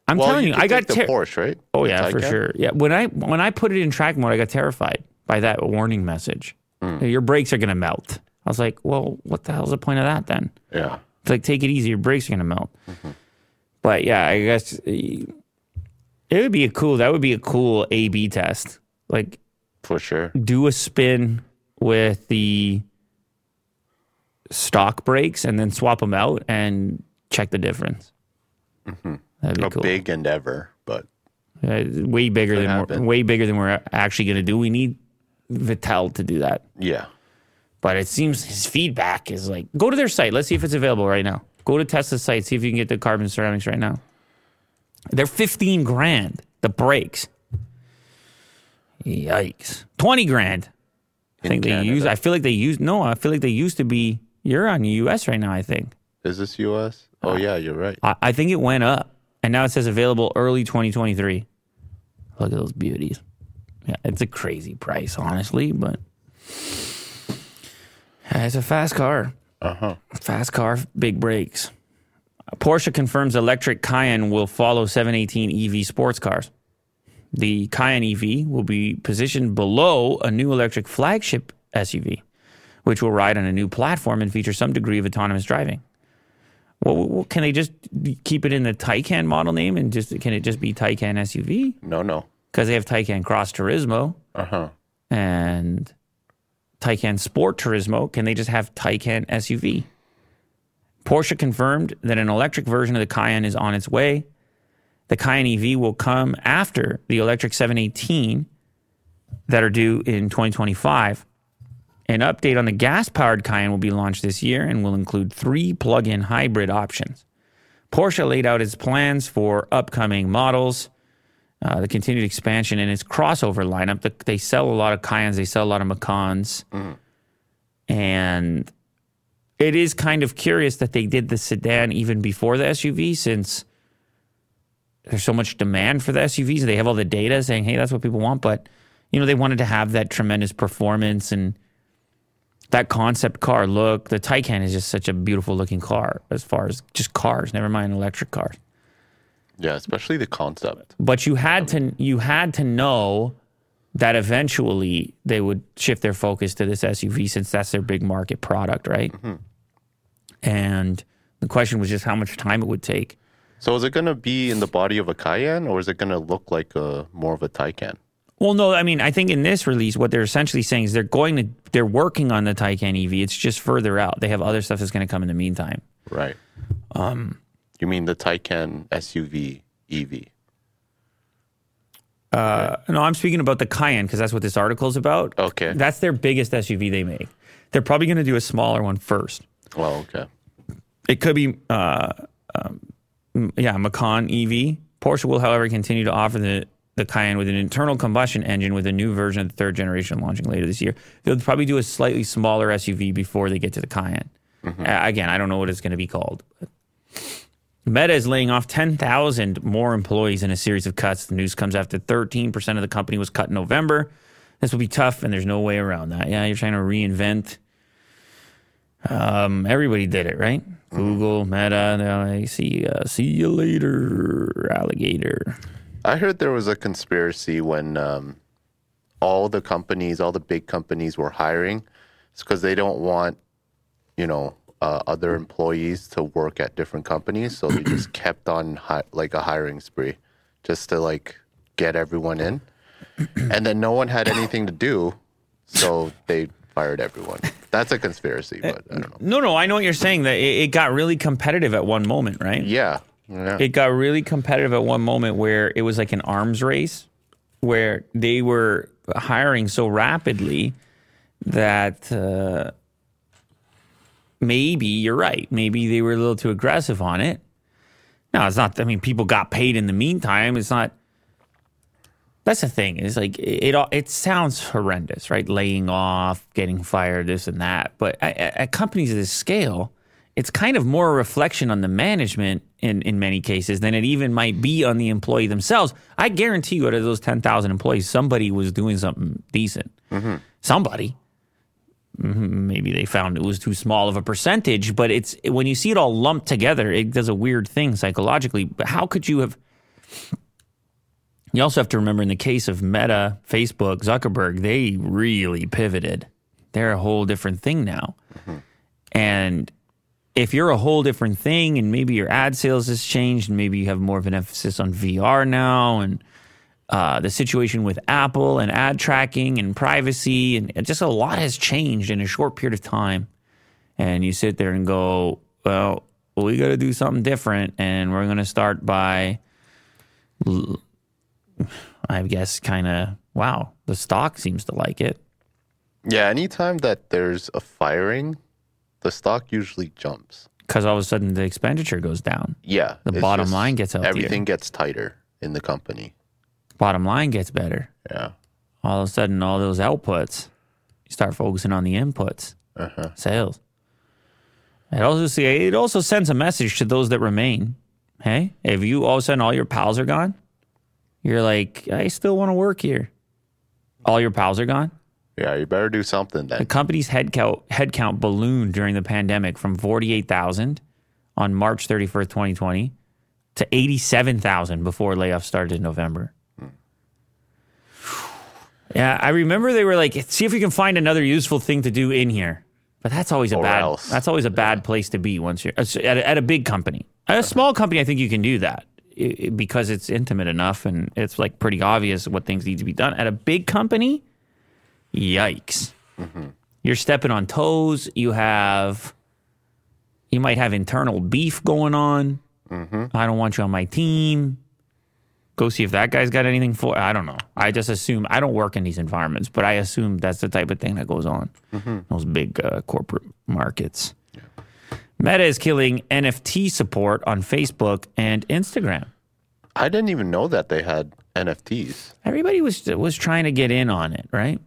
I'm well, telling you, you, I got take the ter- Porsche, right? Oh The yeah, for sure. Yeah, when I when I put it in track mode, I got terrified by that warning message. Hmm. Your brakes are gonna melt. I was like, well, what the hell's the point of that then? Yeah. Like take it easy, your brakes are gonna melt. But yeah, I guess uh, it would be a cool. That would be a cool A/B test. Like For sure. do a spin with the stock brakes and then swap them out and check the difference. That'd be A cool. big endeavor, but Uh, way bigger than happen. we're, way bigger than we're actually going to do. We need Vettel to do that. yeah. But it seems his feedback is like, go to their site. Let's see if it's available right now. Go to Tesla's site. See if you can get the carbon ceramics right now. They're 15 grand, the brakes. Yikes. 20 grand. I think they use, I feel like they use, no, I feel like they used to be, you're on US right now, I think. Is this US? Oh uh, yeah, you're right. I, I think it went up, and now it says available early 2023. Look at those beauties. Yeah, it's a crazy price, honestly, but it's a fast car. Uh-huh. Fast car, big brakes. Porsche confirms electric Cayenne will follow 718 EV sports cars. The Cayenne EV will be positioned below a new electric flagship SUV, which will ride on a new platform and feature some degree of autonomous driving. Well, well, can they just keep it in the Taycan model name and just can it just be Taycan SUV? No, no. Because they have Taycan Cross Turismo Uh-huh. and Taycan Sport Turismo. Can they just have Taycan SUV? Porsche confirmed that an electric version of the Cayenne is on its way. The Cayenne EV will come after the electric 718 that are due in 2025. An update on the gas powered Cayenne will be launched this year and will include three plug in hybrid options. Porsche laid out its plans for upcoming models, uh, the continued expansion in its crossover lineup. The, they sell a lot of Cayennes, they sell a lot of Macans. And it is kind of curious that they did the sedan even before the SUV since there's so much demand for the SUVs. They have all the data saying, hey, that's what people want. But, you know, they wanted to have that tremendous performance and that concept car look. The Taycan is just such a beautiful looking car as far as just cars, never mind electric cars. Yeah, especially the concept. But you had to you had to know that eventually they would shift their focus to this SUV since that's their big market product, right? And the question was just how much time it would take. So is it gonna be in the body of a Cayenne or is it gonna look like a more of a Taycan? Well, no, I mean, I think in this release, what they're essentially saying is they're going to they're working on the Taycan EV. It's just further out. They have other stuff that's going to come in the meantime. Right. Um you mean the Taycan SUV EV? Uh, no, I'm speaking about the Cayenne because that's what this article is about. Okay. That's their biggest SUV they make. They're probably going to do a smaller one first. Well, okay. It could be, uh, um, yeah, Macan EV. Porsche will, however, continue to offer the, the Cayenne with an internal combustion engine with a new version of the third generation launching later this year. They'll probably do a slightly smaller SUV before they get to the Cayenne. Uh, again, I don't know what it's going to be called. but- Meta is laying off 10,000 more employees in a series of cuts. The news comes after 13% of the company was cut in November. This will be tough, and there's no way around that. Yeah, you're trying to reinvent. Um, everybody did it, right? Google, Meta. They're like, see, uh, see you later, alligator. I heard there was a conspiracy when um, all the companies, all the big companies were hiring, it's because they don't want, you know, uh, other employees to work at different companies. So they just [clears throat] kept on hi- like a hiring spree, just to like get everyone in, and then no one had anything to do, so they fired everyone. That's a conspiracy, but I don't know. No, no, I know what you're saying. That it, it got really competitive at one moment, right? Yeah, yeah. It got really competitive at one moment where it was like an arms race, where they were hiring so rapidly that uh, maybe you're right. Maybe they were a little too aggressive on it. No, it's not. I mean, people got paid in the meantime. It's not. That's the thing. Is like it. It, it sounds horrendous, right? Laying off, getting fired, this and that. But at, at companies of this scale, it's kind of more a reflection on the management in, in many cases than it even might be on the employee themselves. I guarantee you, out of those 10,000 employees, somebody was doing something decent. Mm-hmm. Somebody. Maybe they found it was too small of a percentage, but it's when you see it all lumped together, it does a weird thing psychologically. But how could you have? You also have to remember in the case of Meta, Facebook, Zuckerberg, they really pivoted. They're a whole different thing now. And if you're a whole different thing and maybe your ad sales has changed and maybe you have more of an emphasis on VR now and uh, the situation with Apple and ad tracking and privacy and just a lot has changed in a short period of time. And you sit there and go, well, we got to do something different. And we're going to start by, I guess, kind of, wow, the stock seems to like it. Yeah, anytime that there's a firing, the stock usually jumps. Because all of a sudden the expenditure goes down. Yeah. The bottom line gets healthier. Everything gets tighter in the company. Bottom line gets better. Yeah. all of a sudden all those outputs you start focusing on the inputs Uh-huh. sales it also see it also sends a message to those that remain hey if you all of a sudden all your pals are gone you're like i still want to work here all your pals are gone Yeah, you better do something then. the company's headcount headcount ballooned during the pandemic from 48,000 on March 31st 2020 to 87,000 before layoffs started in November Yeah, I remember they were like, see if you can find another useful thing to do in here. But that's always a Or bad. else. That's always a bad place to be once you're uh, at a, at a big company. At a small company, I think you can do that because it's intimate enough and it's like pretty obvious what things need to be done. At a big company, yikes! Mm-hmm. You're stepping on toes. You have, you might have internal beef going on. Mm-hmm. I don't want you on my team go see if that guy's got anything for I don't know. I just assume I don't work in these environments, but I assume that's the type of thing that goes on. Those big uh, corporate markets. Meta is killing NFT support on Facebook and Instagram. I didn't even know that they had NFTs. Everybody was was trying to get in on it, right?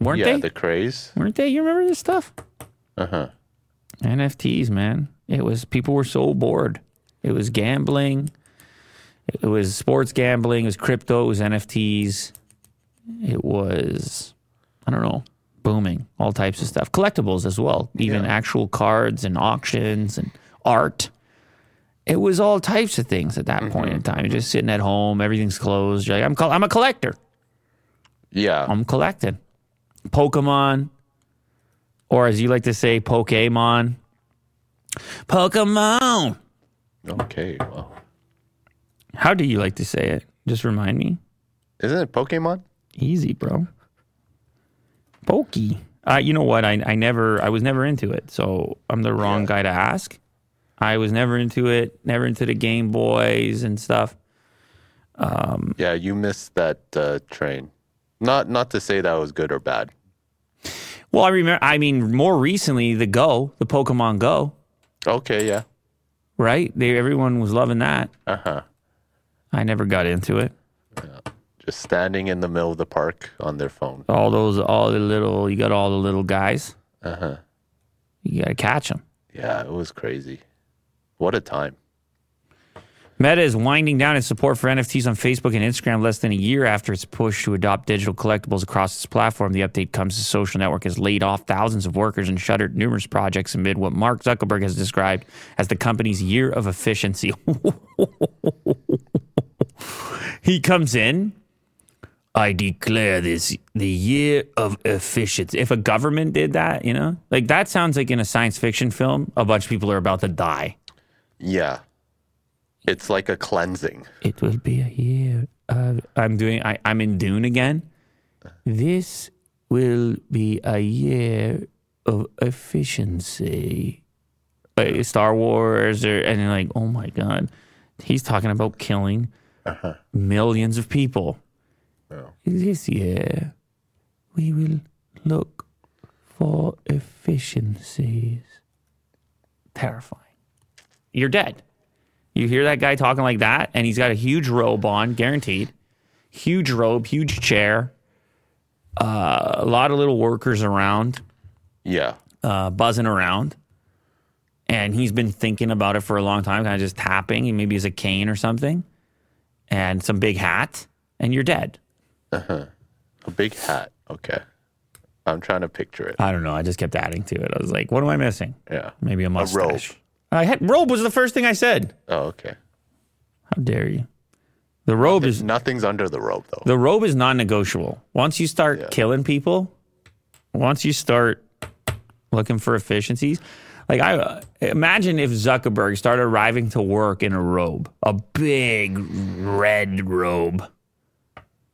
Weren't yeah, they? the craze. Weren't they? You remember this stuff? Uh huh. NFTs, man. It was people were so bored. It was gambling. It was sports gambling. It was crypto. It was NFTs. It was, I don't know, booming. All types of stuff. Collectibles as well. Even Yeah. actual cards and auctions and art. It was all types of things at that mm-hmm. point in time. You're just sitting at home. Everything's closed. You're like, I'm, col- I'm a collector. Yeah. I'm collecting. Pokemon, or as you like to say, Pokemon. Pokemon. okay. Well, How do you like to say it? Just remind me. isn't it Pokemon? Easy, bro. Pokey. Uh, you know what? I, I never, I was never into it, so I'm the wrong Yeah. guy to ask. I was never into it, never into the Game Boys and stuff. Yeah, you missed that uh, train. Not not to say that was good or bad. Well, I remember. I mean, more recently, the Go, the Pokemon Go, Okay. Yeah. right? They everyone was loving that. Uh huh. I never got into it. Just standing in the middle of the park on their phone. all those all the little you got all the little guys Uh huh. you got to catch them Yeah, it was crazy. What a time. Meta is winding down its support for nfts on facebook and instagram less than a year after its push to adopt digital collectibles across its platform the update comes as the social network has laid off thousands of workers and shuttered numerous projects amid what mark zuckerberg has described as the company's year of efficiency [laughs] he comes in I declare this the year of efficiency. If a government did that, you know, like that sounds like in a science fiction film, a bunch of people are about to die. Yeah. It's like a cleansing. It will be a year of. I'm doing. I, I'm in Dune again. This will be a year of efficiency. Like Star Wars, or and like, oh my god, he's talking about killing uh-huh. millions of people. This year, we will look for efficiencies. Terrifying. You're dead. You hear that guy talking like that, and he's got a huge robe on, guaranteed. Huge robe, huge chair. Uh, a lot of little workers around, Yeah. uh, buzzing around. And he's been thinking about it for a long time, kind of just tapping. He maybe has a cane or something, and some big hat, and you're dead. Uh-huh. A big hat. Okay. I'm trying to picture it. I don't know. I just kept adding to it. I was like, what am I missing? Yeah. Maybe a mustache. I had robe was the first thing I said. Oh, okay. How dare you? The robe is Nothing's under the robe though. the robe is non-negotiable. Once you start Yeah. killing people, once you start looking for efficiencies, like I uh, imagine if Zuckerberg started arriving to work in a robe, a big red robe.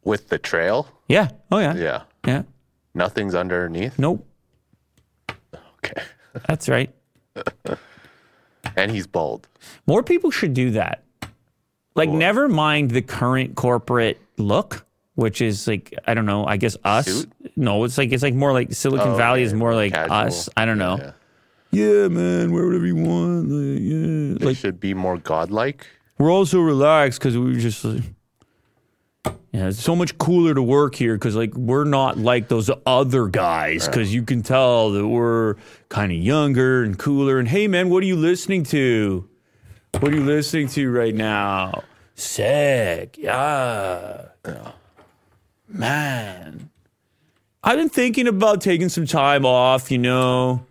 With the trail? Yeah. Oh yeah. Yeah. Yeah. Nothing's underneath. Nope. Okay. [laughs] That's right. And he's bald. More people should do that. Like, never mind the current corporate look, which is like I don't know. I guess us. Suit? No, it's like it's like more like Silicon Oh, Valley is more like casual. us. I don't know. Yeah. Yeah, man, wear whatever you want. Like, yeah, They like should be more godlike. we're also relaxed because we were just like, yeah, it's so much cooler to work here because like we're not like those other guys because you can tell that we're kind of younger and cooler. And hey, man, what are you listening to? What are you listening to right now? Sick, yeah, man. I've been thinking about taking some time off. You know,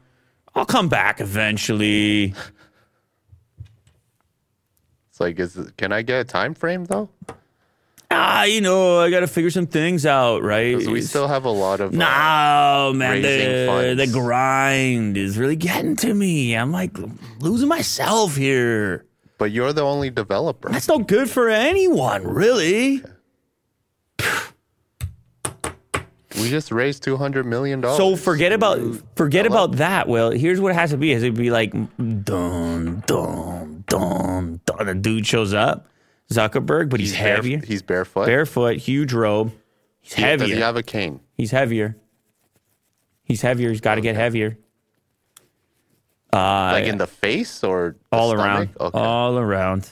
I'll come back eventually. It's like, is can I get a time frame though? Ah, you know, I got to figure some things out, right? We still have a lot of. uh, man, the, the grind is really getting to me. I'm like losing myself here. but you're the only developer. That's no good for anyone, really. We just raised two hundred million dollars. So forget about forget about that. Well, here's what it has to be: is it be like dun dun dun dun. The dude shows up, Zuckerberg, but he's, bare- heavier, he's barefoot. barefoot, huge robe. He's heavy. Does he have a cane? He's heavier. He's heavier. He's got to get heavier. Uh, Like in the face or the all around. Okay. All around.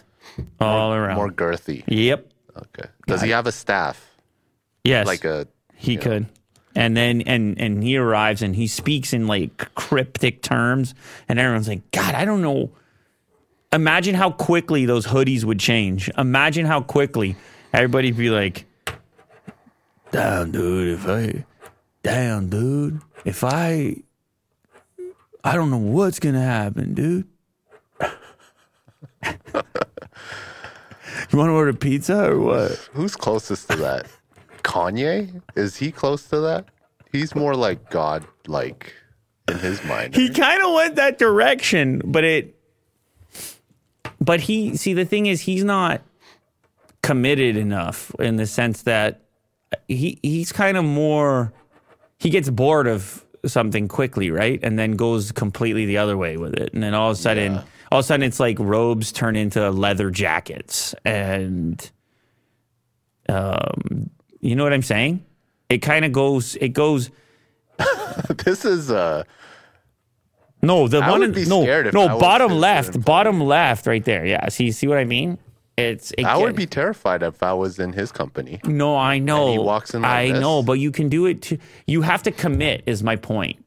All around. More girthy. Yep. Okay. Does he have a staff? Yes. Like a he could. And then and and he arrives and he speaks in like cryptic terms and everyone's like, God, I don't know. Imagine how quickly those hoodies would change. Imagine how quickly everybody'd be like, Damn, dude, if I damn dude, if I I don't know what's gonna happen, dude. [laughs] you wanna order pizza or what? who's closest to that? Kanye? Is he close to that? He's more like God like in his mind. he kind of went that direction, but it. But he see the thing is he's not committed enough in the sense that he he's kind of more he gets bored of something quickly, right? And then goes completely the other way with it. And then all of a sudden Yeah. all of a sudden it's like robes turn into leather jackets and um you know what I'm saying? It kind of goes it goes [laughs] this is uh No, the I one would in, be no, scared if no, was bottom left, employee. bottom left, right there. Yeah, see, see what I mean? It's. It I would be terrified if I was in his company. No, I know. he walks in like I this. know, but you can do it. To, you have to commit. Is my point.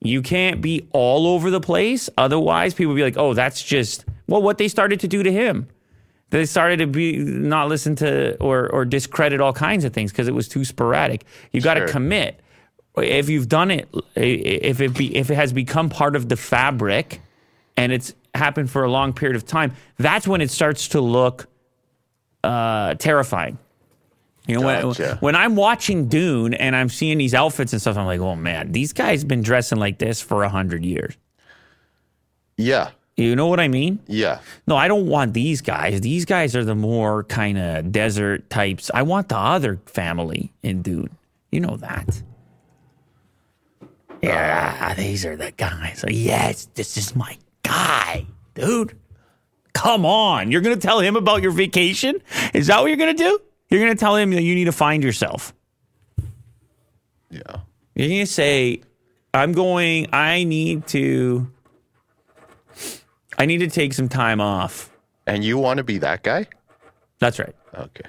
You can't be all over the place. Otherwise, people be like, "Oh, that's just well what they started to do to him." They started to be not listen to or or discredit all kinds of things because it was too sporadic. You got to Sure. commit. If you've done it, if it be if it has become part of the fabric, and it's happened for a long period of time, that's when it starts to look uh, terrifying. You know, when, when I'm watching Dune and I'm seeing these outfits and stuff, I'm like, oh man, these guys been dressing like this for a hundred years. Yeah. You know what I mean? Yeah. No, I don't want these guys. These guys are the more kind of desert types. I want the other family in Dune. You know that. Yeah, these are the guys. Yes, this is my guy, dude. Come on. You're going to tell him about your vacation? Is that what you're going to do? You're going to tell him that you need to find yourself. Yeah. You're going to say, I'm going, I need to, I need to take some time off. And you want to be that guy? That's right. Okay.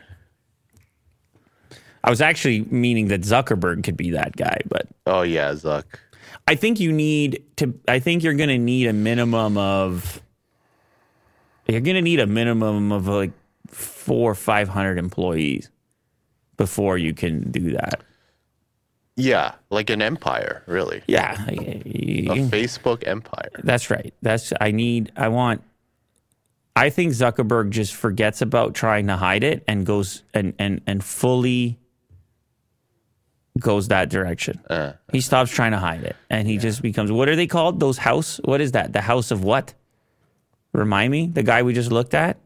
I was actually meaning that Zuckerberg could be that guy, but Oh yeah, Zuck. I think you need to. I think you're going to need a minimum of. You're going to need a minimum of like four or five hundred employees before you can do that. Yeah, like an empire, really. Yeah, A Facebook empire. that's right. That's I need. I want. I think Zuckerberg just forgets about trying to hide it and goes and and and fully goes that direction. Uh, He stops trying to hide it and he just becomes what are they called? Those house? What is that? The house of what? Remind me? The guy we just looked at?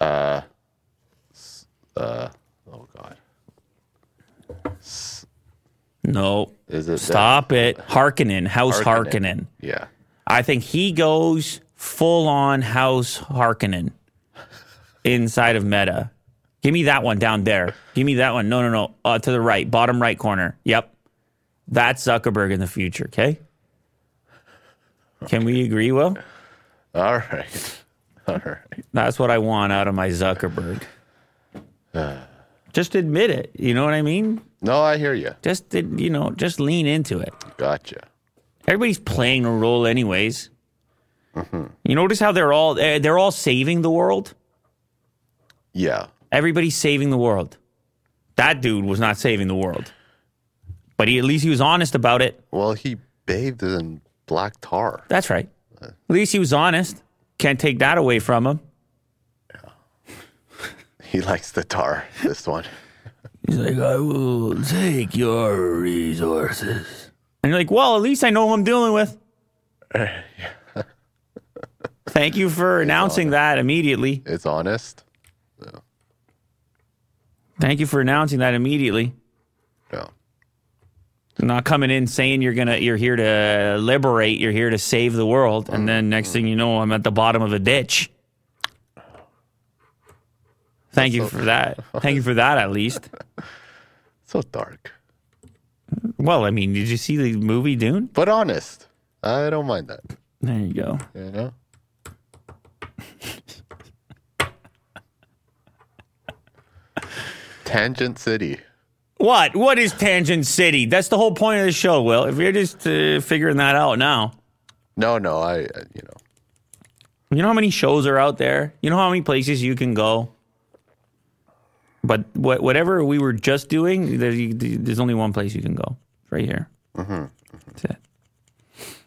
Uh uh oh god. No. Is it that- Stop it. Harkonnen. House Harkonnen. Harkonnen. Yeah. I think he goes full on House Harkonnen inside of Meta. Give me that one down there. Give me that one. No, no, no. Uh, to the right, bottom right corner. Yep. That's Zuckerberg in the future, okay? Can we agree, Will? All right. [laughs] All right. That's what I want out of my Zuckerberg. Just admit it. You know what I mean? No, I hear you. Just you know, just lean into it. Gotcha. Everybody's playing a role, anyways. You notice how they're all eh, they're all saving the world. Yeah. Everybody's saving the world. That dude was not saving the world, but he at least he was honest about it. Well, he bathed in black tar. That's right. At least he was honest. Can't take that away from him. [laughs] He likes the tar. This one. He's like, I will take your resources. And you're like, well, at least I know who I'm dealing with. [laughs] Thank you for announcing that immediately. It's honest. Thank you for announcing that immediately. Yeah. Not coming in saying you're gonna you're here to liberate, you're here to save the world, and then next thing you know, I'm at the bottom of a ditch. Thank you for that. [laughs] Thank you for that at least. So dark. Well, I mean, did you see the movie Dune? But honest. I don't mind that. There you go. You know? Tangent City. What? What is Tangent City? That's the whole point of the show, Will. If you're just uh, figuring that out now. No, no, I, I- you know. You know how many shows are out there? You know how many places you can go? But what, whatever we were just doing, there, you, there's only one place you can go. It's right here. Mm-hmm. That's it.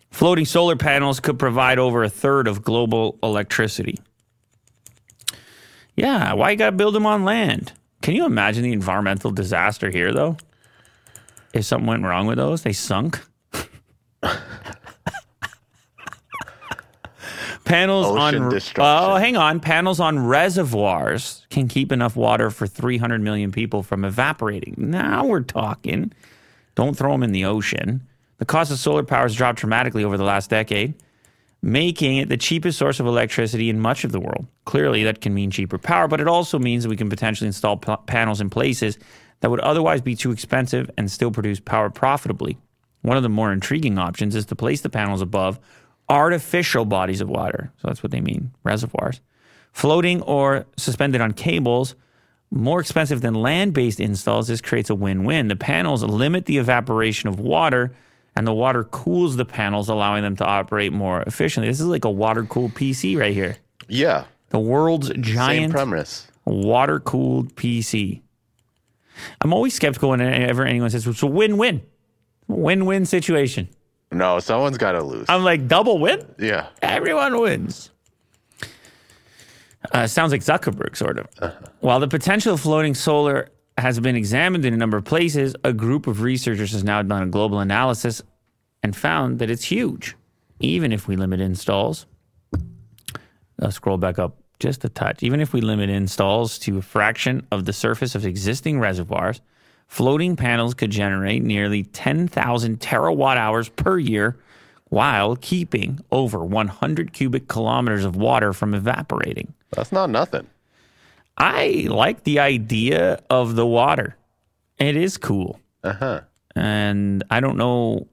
Floating solar panels could provide over a third of global electricity. Yeah, why you got to build them on land? Can you imagine the environmental disaster here, though? If something went wrong with those, they sunk. [laughs] Panels Ocean on oh, hang on. Panels on reservoirs can keep enough water for 300 million people from evaporating. Now we're talking. Don't throw them in the ocean. The cost of solar power has dropped dramatically over the last decade, making it the cheapest source of electricity in much of the world. Clearly, that can mean cheaper power, but it also means that we can potentially install p- panels in places that would otherwise be too expensive and still produce power profitably. One of the more intriguing options is to place the panels above artificial bodies of water. So that's what they mean reservoirs. Floating or suspended on cables, more expensive than land based installs, this creates a win win. The panels limit the evaporation of water, and the water cools the panels, allowing them to operate more efficiently. This is like a water cooled PC right here. Yeah. The world's giant premise. water cooled PC. I'm always skeptical whenever anyone says it's a win win. Win win situation. No, someone's got to lose. I'm like, double win? yeah. Everyone wins. Uh, sounds like Zuckerberg, sort of. While the potential of floating solar has been examined in a number of places. A group of researchers has now done a global analysis and found that it's huge, even if we limit installs. I'll scroll back up just a touch. Even if we limit installs to a fraction of the surface of existing reservoirs, floating panels could generate nearly 10,000 terawatt hours per year while keeping over 100 cubic kilometers of water from evaporating. That's not nothing. I like the idea of the water. It is cool. Uh huh. And I don't know.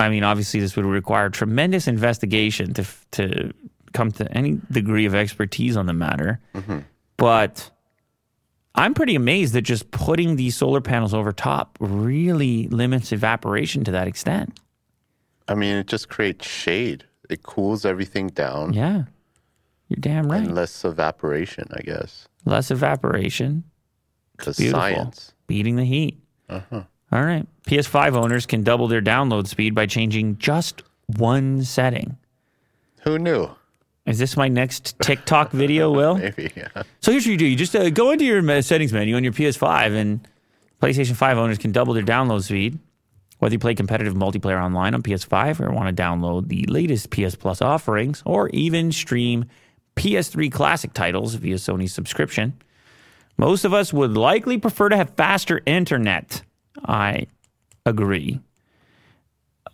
I mean, obviously, this would require tremendous investigation to to come to any degree of expertise on the matter. But I'm pretty amazed that just putting these solar panels over top really limits evaporation to that extent. I mean, it just creates shade. It cools everything down Yeah, you're damn right. and less evaporation, I guess. Less evaporation, Because science. beating the heat. Uh-huh. All right. PS5 owners can double their download speed by changing just one setting. Who knew? Is this my next TikTok [laughs] video, Will? Maybe. Yeah. So here's what you do: you just uh, go into your settings menu on your PS5, and PlayStation 5 owners can double their download speed. Whether you play competitive multiplayer online on PS5 or want to download the latest PS Plus offerings, or even stream PS3 classic titles via Sony's subscription, most of us would likely prefer to have faster internet. I agree.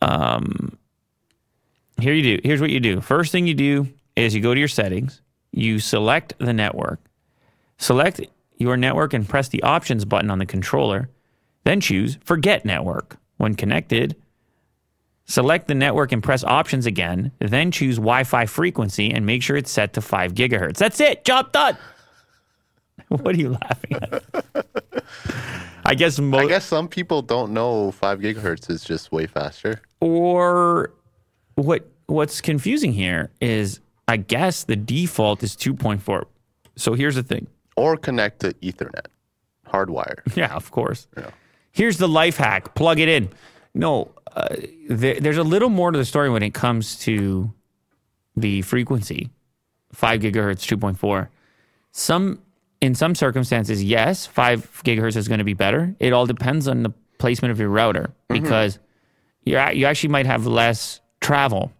Um, here you do. Here's what you do. First thing you do is you go to your settings, you select the network, select your network and press the options button on the controller, then choose forget network. When connected, select the network and press options again, then choose Wi Fi frequency and make sure it's set to 5 gigahertz. That's it. Job done. [laughs] what are you laughing at? I guess I guess some people don't know five gigahertz is just way faster. or what what's confusing here is I guess the default is 2.4. So here's the thing. Or connect to Ethernet, hardwire. [laughs] Yeah, of course. Yeah. Here's the life hack: plug it in. No, uh, there, there's a little more to the story when it comes to the frequency, five gigahertz, two point four. Some in some circumstances, yes, five gigahertz is going to be better. It all depends on the placement of your router because you you actually might have less travel.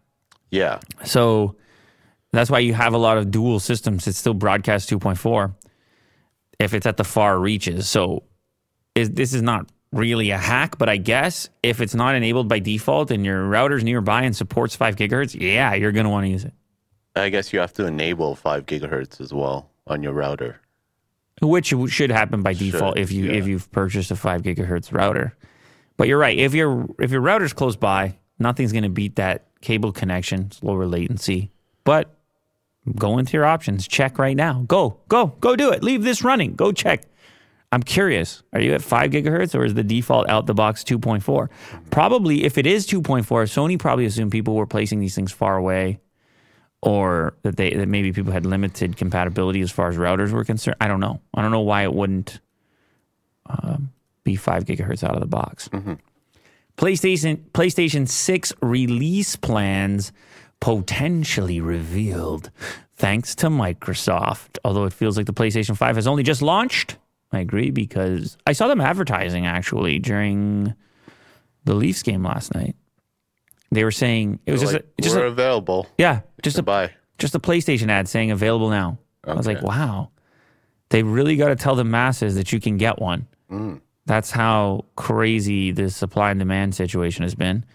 Yeah. So that's why you have a lot of dual systems. It's still broadcast 2.4 if it's at the far reaches. So is, this is not really a hack, but I guess if it's not enabled by default and your router's nearby and supports 5 gigahertz, yeah, you're going to want to use it. I guess you have to enable five gigahertz as well on your router. Which should happen by default Should, if you yeah. if you've purchased a 5 gigahertz router. But you're right. If your if your router's close by, nothing's going to beat that cable connection. It's lower latency. But go into your options. Check right now. Go, go, go do it. Leave this running. Go check. I'm curious. Are you at 5 gigahertz or is the default out the box 2.4? Probably, if it is 2.4, Sony probably assumed people were placing these things far away or that they that maybe people had limited compatibility as far as routers were concerned. I don't know. I don't know why it wouldn't um, be 5 gigahertz out of the box. PlayStation PlayStation 6 release plans potentially revealed thanks to Microsoft. Although it feels like the PlayStation 5 has only just launched. I agree because I saw them advertising actually during the Leafs game last night. They were saying it was just like, a, just we're a, available yeah, just a buy. just a PlayStation ad saying available now. I was like, wow, they really got to tell the masses that you can get one. Mm. That's how crazy the supply and demand situation has been.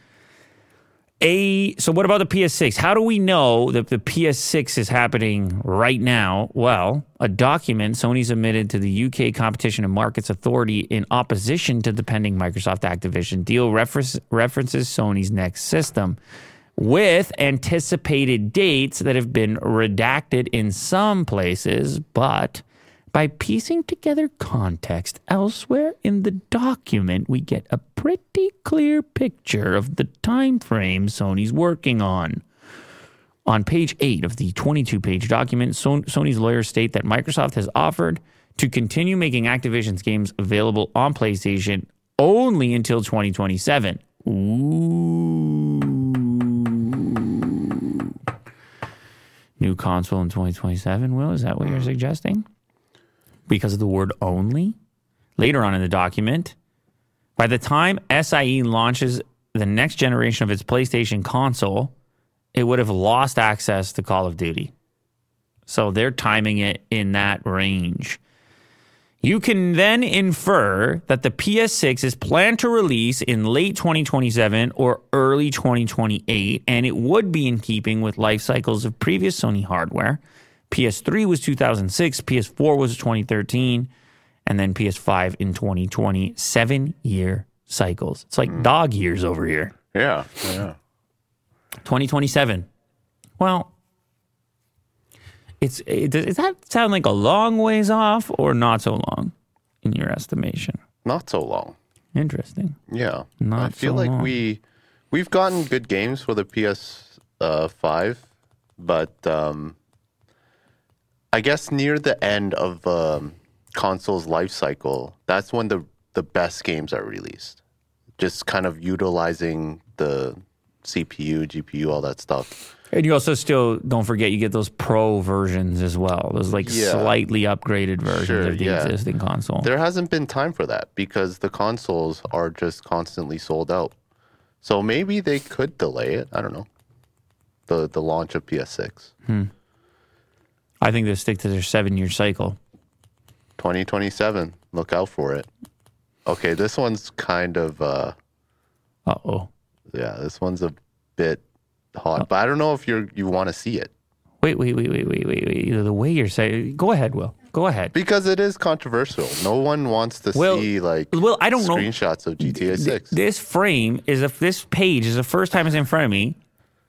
A so what about the PS6? How do we know that the PS6 is happening right now? Well, a document Sony submitted to the UK Competition and Markets Authority in opposition to the pending Microsoft Activision deal reference, references Sony's next system with anticipated dates that have been redacted in some places, but by piecing together context elsewhere in the document, we get a pretty clear picture of the time frame Sony's working on. On page 8 of the 22 page document, Sony's lawyers state that Microsoft has offered to continue making Activision's games available on PlayStation only until 2027. Ooh. New console in 2027, Will? Is that what you're mm. suggesting? Because of the word only? later on in the document. By the time SIE launches the next generation of its PlayStation console, it would have lost access to Call of Duty. So they're timing it in that range. You can then infer that the PS6 is planned to release in late 2027 or early 2028, and it would be in keeping with life cycles of previous Sony hardware. PS3 was 2006, PS4 was 2013, and then PS5 in 2020. Seven year cycles. It's like dog years over here. Yeah. Yeah. 2027. Well, it's it, does that sound like a long ways off or not so long in your estimation? Not so long. Interesting. Yeah. Not I feel so like long. we we've gotten good games for the PS uh, five, but um, I guess near the end of um, console's life cycle, that's when the the best games are released. Just kind of utilizing the CPU, GPU, all that stuff. And you also still don't forget you get those pro versions as well. Those like Yeah. slightly upgraded versions Sure, of the yeah. existing console. There hasn't been time for that because the consoles are just constantly sold out. So maybe they could delay it. I don't know. The the launch of PS6. I think they stick to their seven year cycle. 2027. Look out for it. Okay, this one's kind of uh oh. yeah, this one's a bit hot, but I don't know if you're you want to see it Wait, wait, wait, wait, wait, wait, wait. The way you're saying, go ahead, Will. Go ahead. because it is controversial. No one wants to Well- see like Well, I don't know. screenshots of GTA 6. This frame is if this page is the first time it's in front of me.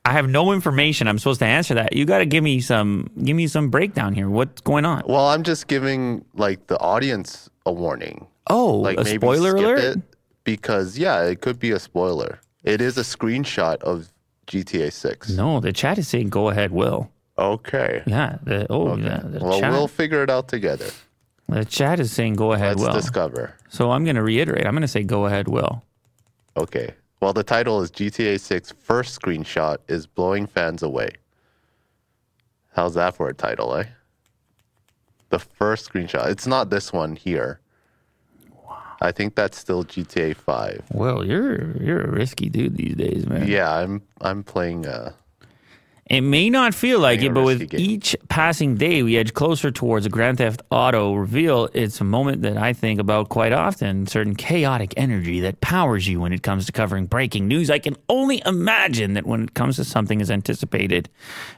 I have no information. I'm supposed to answer that. You got to give me some, give me some breakdown here. What's going on? well, I'm just giving like the audience a warning. Oh, Like a maybe spoiler alert. because yeah, it could be a spoiler. It is a screenshot of GTA 6. No, the chat is saying go ahead, Will. Okay. Yeah. The, oh, yeah. The Well, chat, we'll figure it out together. the chat is saying go ahead, will. Let's discover. So I'm going to reiterate. I'm going to say go ahead, Will. Okay. Well, the title is GTA 6 First Screenshot is Blowing Fans Away. How's that for a title, eh? The first screenshot. It's not this one here. I think that's still GTA 5. Well, you're you're a risky dude these days, man. Yeah, I'm I'm playing uh It may not feel like it, but with game. each passing day we edge closer towards a Grand Theft Auto reveal. It's a moment that I think about quite often. Certain chaotic energy that powers you when it comes to covering breaking news. I can only imagine that when it comes to something as anticipated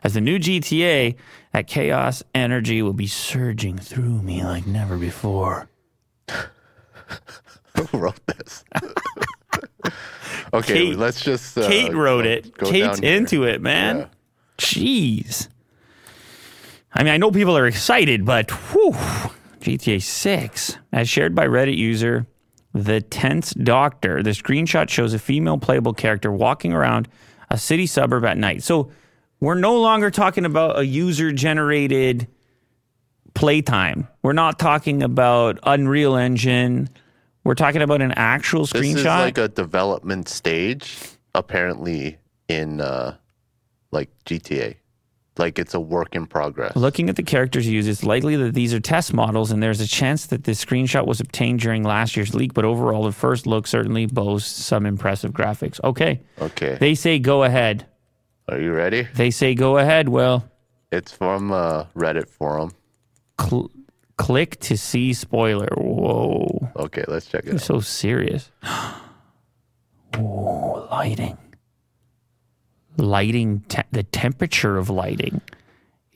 as the new GTA, that chaos energy will be surging through me like never before. [laughs] who wrote this? [laughs] okay, Kate- let's just uh, Kate wrote go- it. go Kate's into it, man. Yeah. Jeez. I mean, I know people are excited, but whew, GTA 6, as shared by Reddit user The Tense Doctor, the screenshot shows a female playable character walking around a city suburb at night. So we're no longer talking about a user generated playtime. We're not talking about Unreal Engine. We're talking about an actual This screenshot. is like a development stage, apparently in uh, like GTA. Like it's a work in progress. Looking at the characters used, it's likely that these are test models, and there's a chance that this screenshot was obtained during last year's leak. But overall, the first look certainly boasts some impressive graphics. Okay. Okay, They say go ahead. are you ready? They say go ahead. Well, It's from a Reddit forum. cl- click to see spoiler. Whoa. Okay, let's check it out. so serious. [gasps] Ooh, lighting. Lighting, te- the temperature of lighting,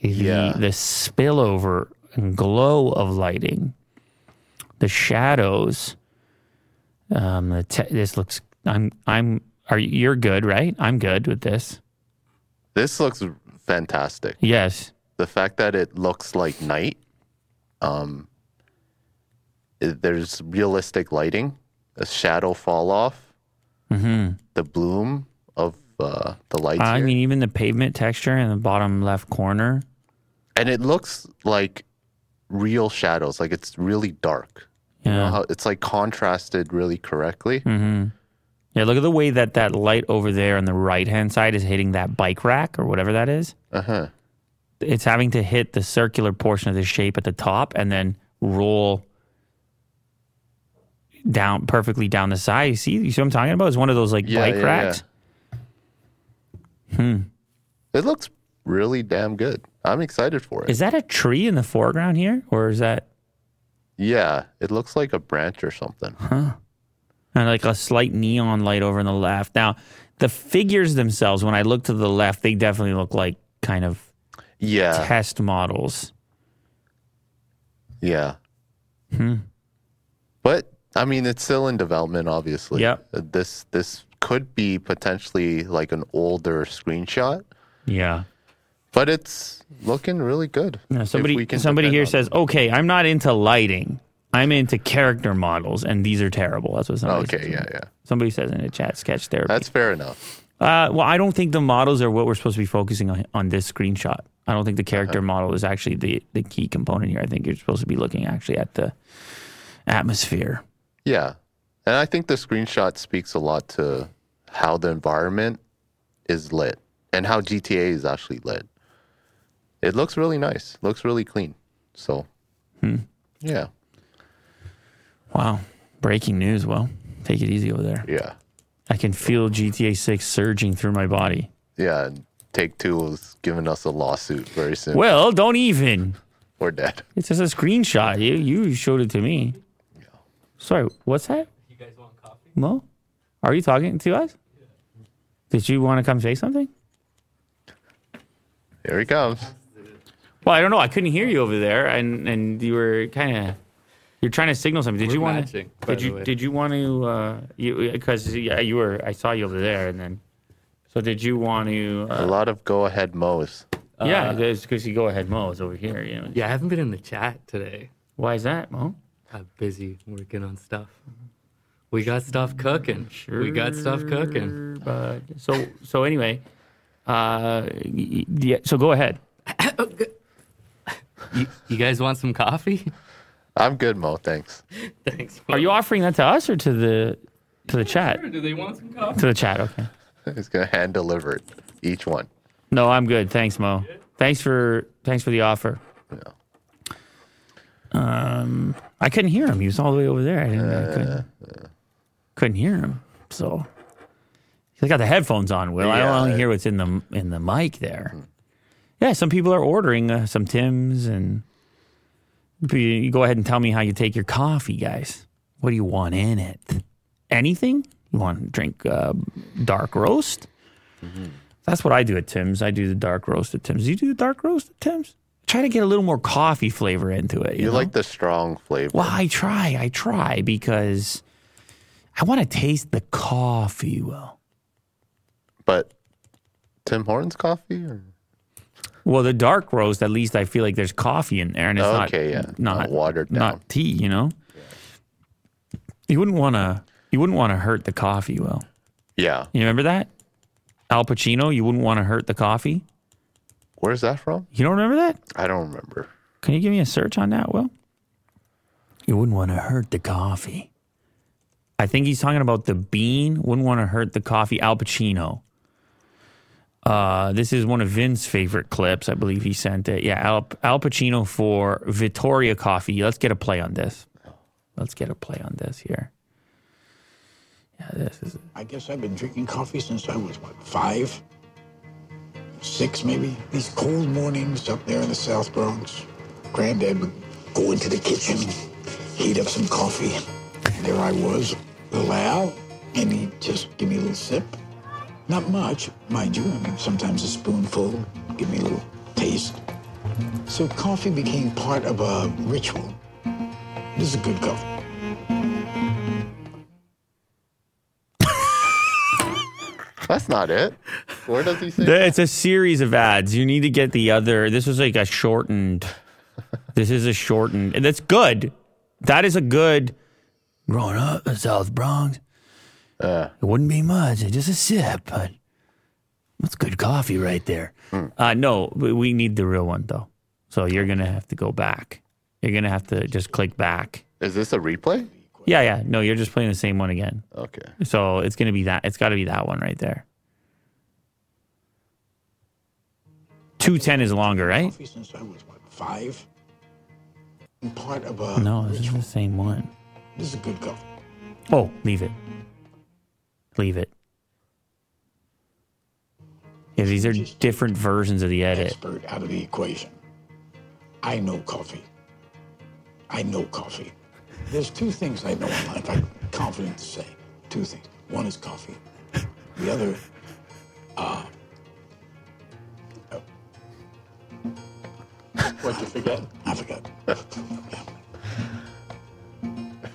the, Yeah. the spillover and glow of lighting, the shadows. Um, the te- this looks. I'm. I'm. Are you, you're good, right? I'm good with this. This looks fantastic. Yes. The fact that it looks like night. Um, it- there's realistic lighting, a shadow fall off, hmm the bloom uh, the lights. I here. mean, even the pavement texture in the bottom left corner. and it looks like real shadows. Like it's really dark. You know how it's like contrasted really correctly. hmm Yeah, look at the way that that light over there on the right hand side is hitting that bike rack or whatever that is. Uh huh. It's having to hit the circular portion of the shape at the top and then roll down perfectly down the side. You see, you see what I'm talking about? It's one of those like Yeah, bike yeah, racks. It looks really damn good. I'm excited for it. Is that a tree in the foreground here, or is that yeah, it looks like a branch or something. Huh. and like a slight neon light over on the left? Now, the figures themselves, when I look to the left, they definitely look like kind of Yeah, test models. yeah. Hmm. But I mean, it's still in development, obviously. Yep. Uh, This this could be potentially like an older screenshot, Yeah. but it's looking really good. Now, somebody we can somebody here says, "Okay, I'm not into lighting. I'm into character models, and these are terrible." That's what somebody Okay, says. yeah, yeah. Somebody says in the chat, sketch therapy. That's fair enough. Uh, well, I don't think the models are what we're supposed to be focusing on on this screenshot. I don't think the character Uh-huh. model is actually the, the key component here. I think you're supposed to be looking actually at the atmosphere. Yeah. And I think the screenshot speaks a lot to how the environment is lit and how GTA is actually lit. It looks really nice. Looks really clean. So, Hmm. yeah. Wow. Breaking news. Well, take it easy over there. Yeah. I can feel GTA 6 surging through my body. Yeah. and Take Two is giving us a lawsuit very soon. Well, don't even. We're dead. It's just a screenshot. You you showed it to me. Yeah. Sorry, what's that? You guys want coffee? Mo? Are you talking to us? Did you want to come say something? Here he comes. Well, I don't know. I couldn't hear you over there, and and you were kind of you're trying to signal something. Did We're you want to? Did you way. did you want to? Uh, you because yeah, you were. I saw you over there, and then. So did you want to? A Uh, lot of go ahead mows. yeah, because you go ahead, Mo is over here. You know. Yeah, I haven't been in the chat today. Why is that, Mo? I'm busy working on stuff. We got stuff cooking. Sure, we got stuff cooking. But so so anyway, uh, y- y- yeah. So go ahead. [coughs] You, you guys want some coffee? I'm good, Mo. Thanks. Thanks. Are you offering that to us or to the to the chat? Sure, Do they want some coffee? To the chat. Okay. He's going to hand deliver it, each one. No, I'm good. Thanks, Mo. Thanks for thanks for the offer. Yeah. Um, I couldn't hear him. He was all the way over there. I, didn't, I couldn't, couldn't hear him. So he's got the headphones on. Will I Yeah. only hear what's in the in the mic there? Yeah, some people are ordering uh, some Tim's, and you, go ahead and tell me how you take your coffee, guys. What do you want in it? Anything? You want to drink uh, dark roast? That's what I do at Tim's. I do the dark roast at Tim's. You do the dark roast at Tim's? Try to get a little more coffee flavor into it. You, You know? like the strong flavor. Well, I try. I try because I want to taste the coffee. Will. But Tim Hortons coffee? Or? well, the dark roast. At least I feel like there's coffee in there, and it's Okay, not yeah. not Not watered down. not tea. You know, you wouldn't want to. You wouldn't want to hurt the coffee. Well, Yeah. you remember that Al Pacino. You wouldn't want to hurt the coffee. Where's that from? You don't remember that? I don't remember. Can you give me a search on that, Will? You wouldn't want to hurt the coffee. I think he's talking about the bean. Wouldn't want to hurt the coffee. Al Pacino. Uh, this is one of Vince's favorite clips. I believe he sent it. Yeah, Al, Al Pacino for Vittoria Coffee. Let's get a play on this. Let's get a play on this here. Yeah, this is. I guess I've been drinking coffee since I was, what, five? Six, maybe? These cold mornings up there in the South Bronx, Granddad would go into the kitchen, heat up some coffee. And there I was, little Al, and he'd just give me a little sip. Not much, mind you. I mean, sometimes a spoonful, give me a little taste. So coffee became part of a ritual. This is a good coffee. That's not it. Where does he say? It's a series of ads. You need to get the other. This was like a shortened. This is a shortened. and That's good. That is a good. Growing up in South Bronx, Uh, it wouldn't be much, just a sip, but that's good coffee right there. Uh, no, we we need the real one though. So you're gonna have to go back. You're gonna have to just click back. is this a replay? Yeah, yeah. No, you're just playing the same one again. Okay. So it's gonna be that. It's got to be that one right there. Two ten is longer, right? Coffee since I was, what, five? And part of a No, this is the same one. This is a good coffee. Oh, leave it. Leave it. Yeah, these are different versions of the edit. expert out of the equation. I know coffee. I know coffee. There's two things I know in life I'm confident to say. Two things. One is coffee. The other, uh, What'd you forget? I forgot. [laughs]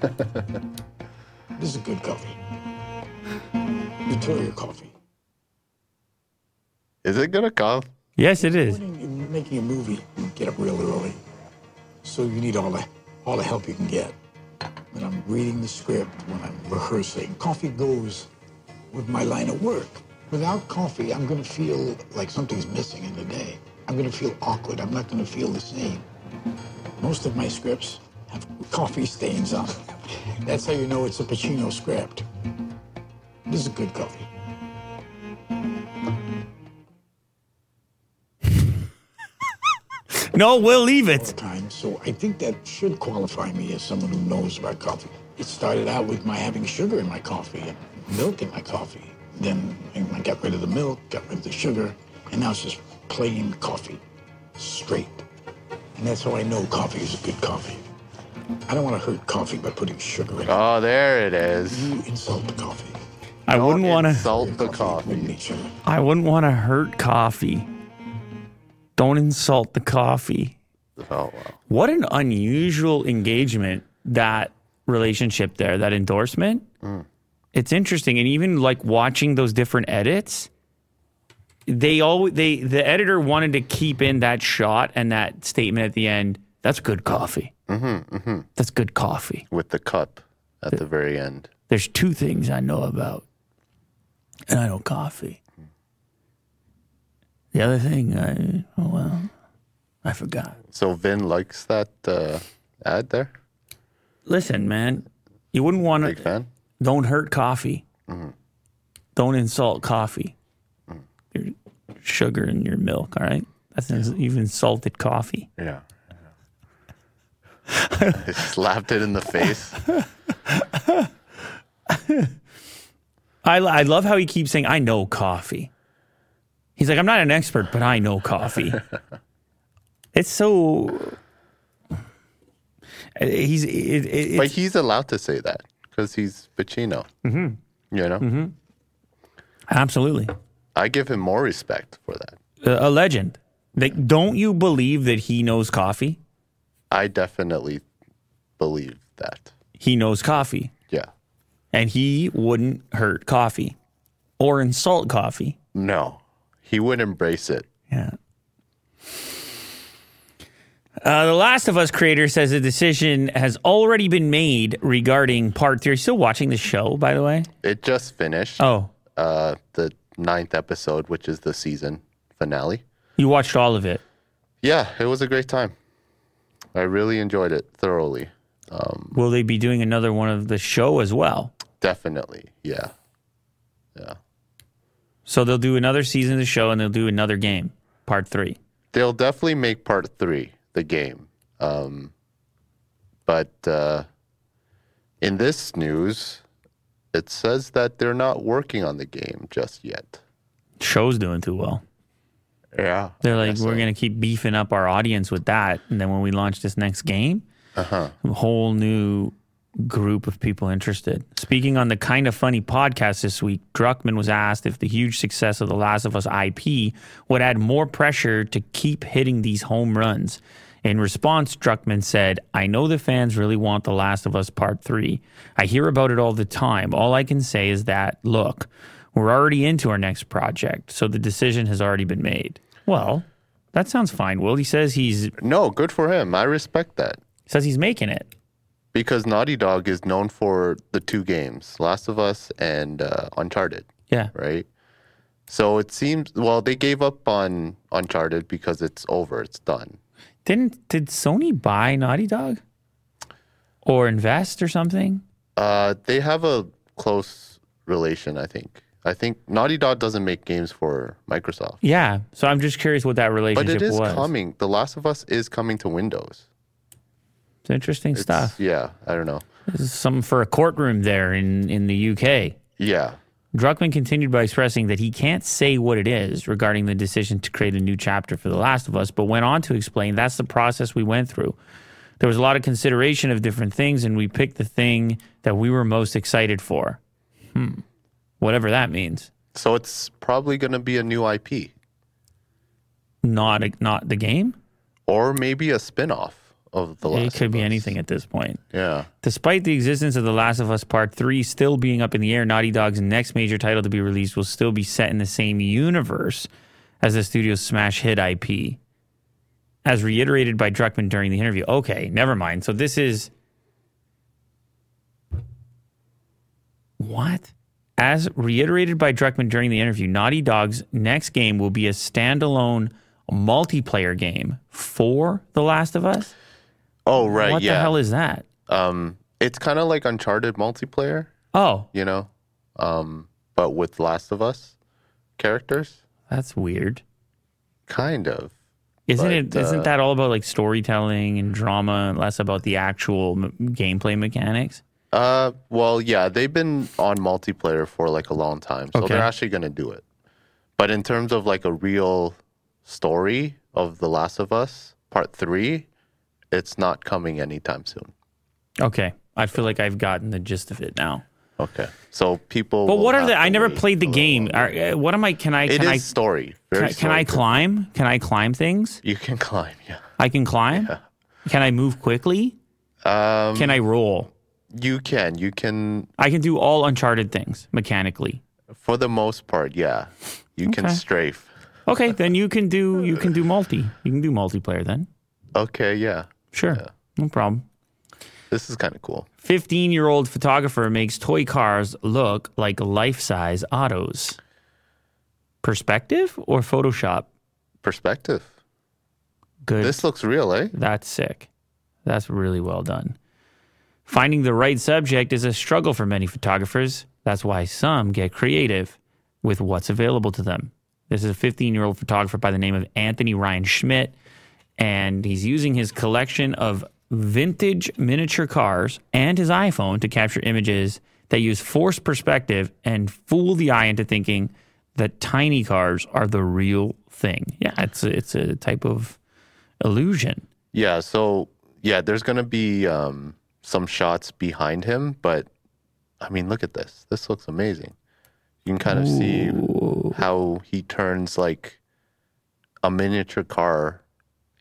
[laughs] this is good coffee. Vittoria coffee. Is it gonna come? Yes, it is. When you're making a movie, you get up real early. So you need all the all the help you can get. When I'm reading the script, when I'm rehearsing, coffee goes with my line of work. Without coffee, I'm gonna feel like something's missing in the day. I'm gonna feel awkward. I'm not gonna feel the same. Most of my scripts have coffee stains on them. That's how you know it's a Pacino script. This is good coffee. [laughs] No, we'll leave it. time, so I think that should qualify me as someone who knows about coffee. It started out with my having sugar in my coffee and milk in my coffee. Then I got rid of the milk, got rid of the sugar, and now it's just plain coffee, straight. And that's how I know coffee is a good coffee. I don't want to hurt coffee by putting sugar in it. Oh, there it is. You insult the coffee. I wouldn't want to. insult the coffee. need. I wouldn't want to hurt coffee. Don't insult the coffee. Oh wow. What an unusual engagement that relationship there, that endorsement. Hmm. It's interesting, and even like watching those different edits, they all they the editor wanted to keep in that shot and that statement at the end. That's good coffee. Mm-hmm, That's good coffee. With the cup at the very end. There's two things I know about, and I know coffee. The other thing, I oh well, I forgot. So Vin likes that uh, ad there. Listen, man, you wouldn't want Big to. fan. Don't hurt coffee. Don't insult coffee. Your sugar in your milk. All right, that's you've insulted coffee. Yeah. He slapped it in the face. [laughs] I I love how he keeps saying, "I know coffee." He's like, "I'm not an expert, but I know coffee." [laughs] it's so. He's it, it, But he's allowed to say that because he's Pacino. Mm-hmm. You know, absolutely I give him more respect for that. a, a legend. Like, don't you believe that he knows coffee? I definitely believe that. He knows coffee. Yeah. and he wouldn't hurt coffee or insult coffee. No, he would embrace it. Yeah. Uh, the Last of Us creator says a decision has already been made regarding part three. Are you still watching the show, by the way? It just finished. Oh, Uh, the ninth episode, which is the season finale. you watched all of it. Yeah, it was a great time. I really enjoyed it thoroughly. Will they be doing another one of the show as well? Definitely. Yeah. Yeah. So they'll do another season of the show and they'll do another game, part three. They'll definitely make part three, the game. Um, but uh, in this news, it says that they're not working on the game just yet. Show's doing too well. Yeah. They're like, we're going to keep beefing up our audience with that. And then when we launch this next game, uh-huh. a whole new group of people interested. Speaking on the Kind of Funny podcast this week, Druckmann was asked if the huge success of The Last of Us IP would add more pressure to keep hitting these home runs. In response, Druckmann said, I know the fans really want The Last of Us Part 3. I hear about it all the time. All I can say is that, look, we're already into our next project, so the decision has already been made. Well, that sounds fine, Will. He says he's No, good for him. I respect that. says he's making it. Because Naughty Dog is known for the two games, Last of Us and uh, Uncharted, Yeah. right? So it seems well they gave up on Uncharted because it's over, it's done. Didn't did Sony buy Naughty Dog? Or invest or something? Uh, they have a close relation, I think. I think Naughty Dog doesn't make games for Microsoft, Yeah. So I'm just curious what that relationship was. but it is was. coming. The Last of Us is coming to Windows. It's interesting It's- stuff. Yeah, I don't know. This is something for a courtroom there in, in the UK. Yeah. Druckmann continued by expressing that he can't say what it is regarding the decision to create a new chapter for The Last of Us, but went on to explain that's the process we went through. There was a lot of consideration of different things, and we picked the thing that we were most excited for. Hmm. Whatever that means. So it's probably going to be a new IP Not a, not the game. or maybe a spin-off of The Last It could of be Us. anything at this point. Yeah. Despite the existence of The Last of Us Part 3 still being up in the air, Naughty Dog's next major title to be released will still be set in the same universe as the studio's smash hit IP. As reiterated by Druckmann during the interview. Okay, never mind. So this is. What? As reiterated by Druckmann during the interview, Naughty Dog's next game will be a standalone multiplayer game for The Last of Us. Oh, right. what yeah. the hell is that? um, it's kind of like Uncharted multiplayer, Oh, you know, um, but with Last of Us characters. That's weird. Kind of. Isn't But, it? Isn't uh, that all about like storytelling and drama, and less about the actual m- gameplay mechanics? Uh, well, yeah, they've been on multiplayer for like a long time, so Okay. they're actually going to do it. But in terms of like a real story of The Last of Us Part Three, it's not coming anytime soon. Okay, I feel like I've gotten the gist of it now. Okay, so people. But what are the? I never played the game. Are, uh, what am I? Can I? It Can is I? story. Can, Very can I story-driven. climb? Can I climb things? You can [laughs] climb. Yeah. I can climb. Yeah. Can I move quickly? Um, Can I roll? You can. You can. I can do all Uncharted things mechanically. For the most part, yeah. You can strafe. Okay, then you can do you can do multi. You can do multiplayer then. Okay, yeah. Sure, no problem. This is kind of cool. 15 year old photographer makes toy cars look like life size autos. Perspective or Photoshop? Perspective. Good. This looks real, eh? That's sick. That's really well done. Finding the right subject is a struggle for many photographers. That's why some get creative with what's available to them. This is a 15 year old photographer by the name of Anthony Ryan Schmidt, and he's using his collection of vintage miniature cars and his iPhone to capture images that use forced perspective and fool the eye into thinking that tiny cars are the real thing. Yeah, it's a, it's a type of illusion. Yeah, so yeah, there's gonna be um, some shots behind him, but I mean, look at this. This looks amazing. You can kind of see how he turns like a miniature car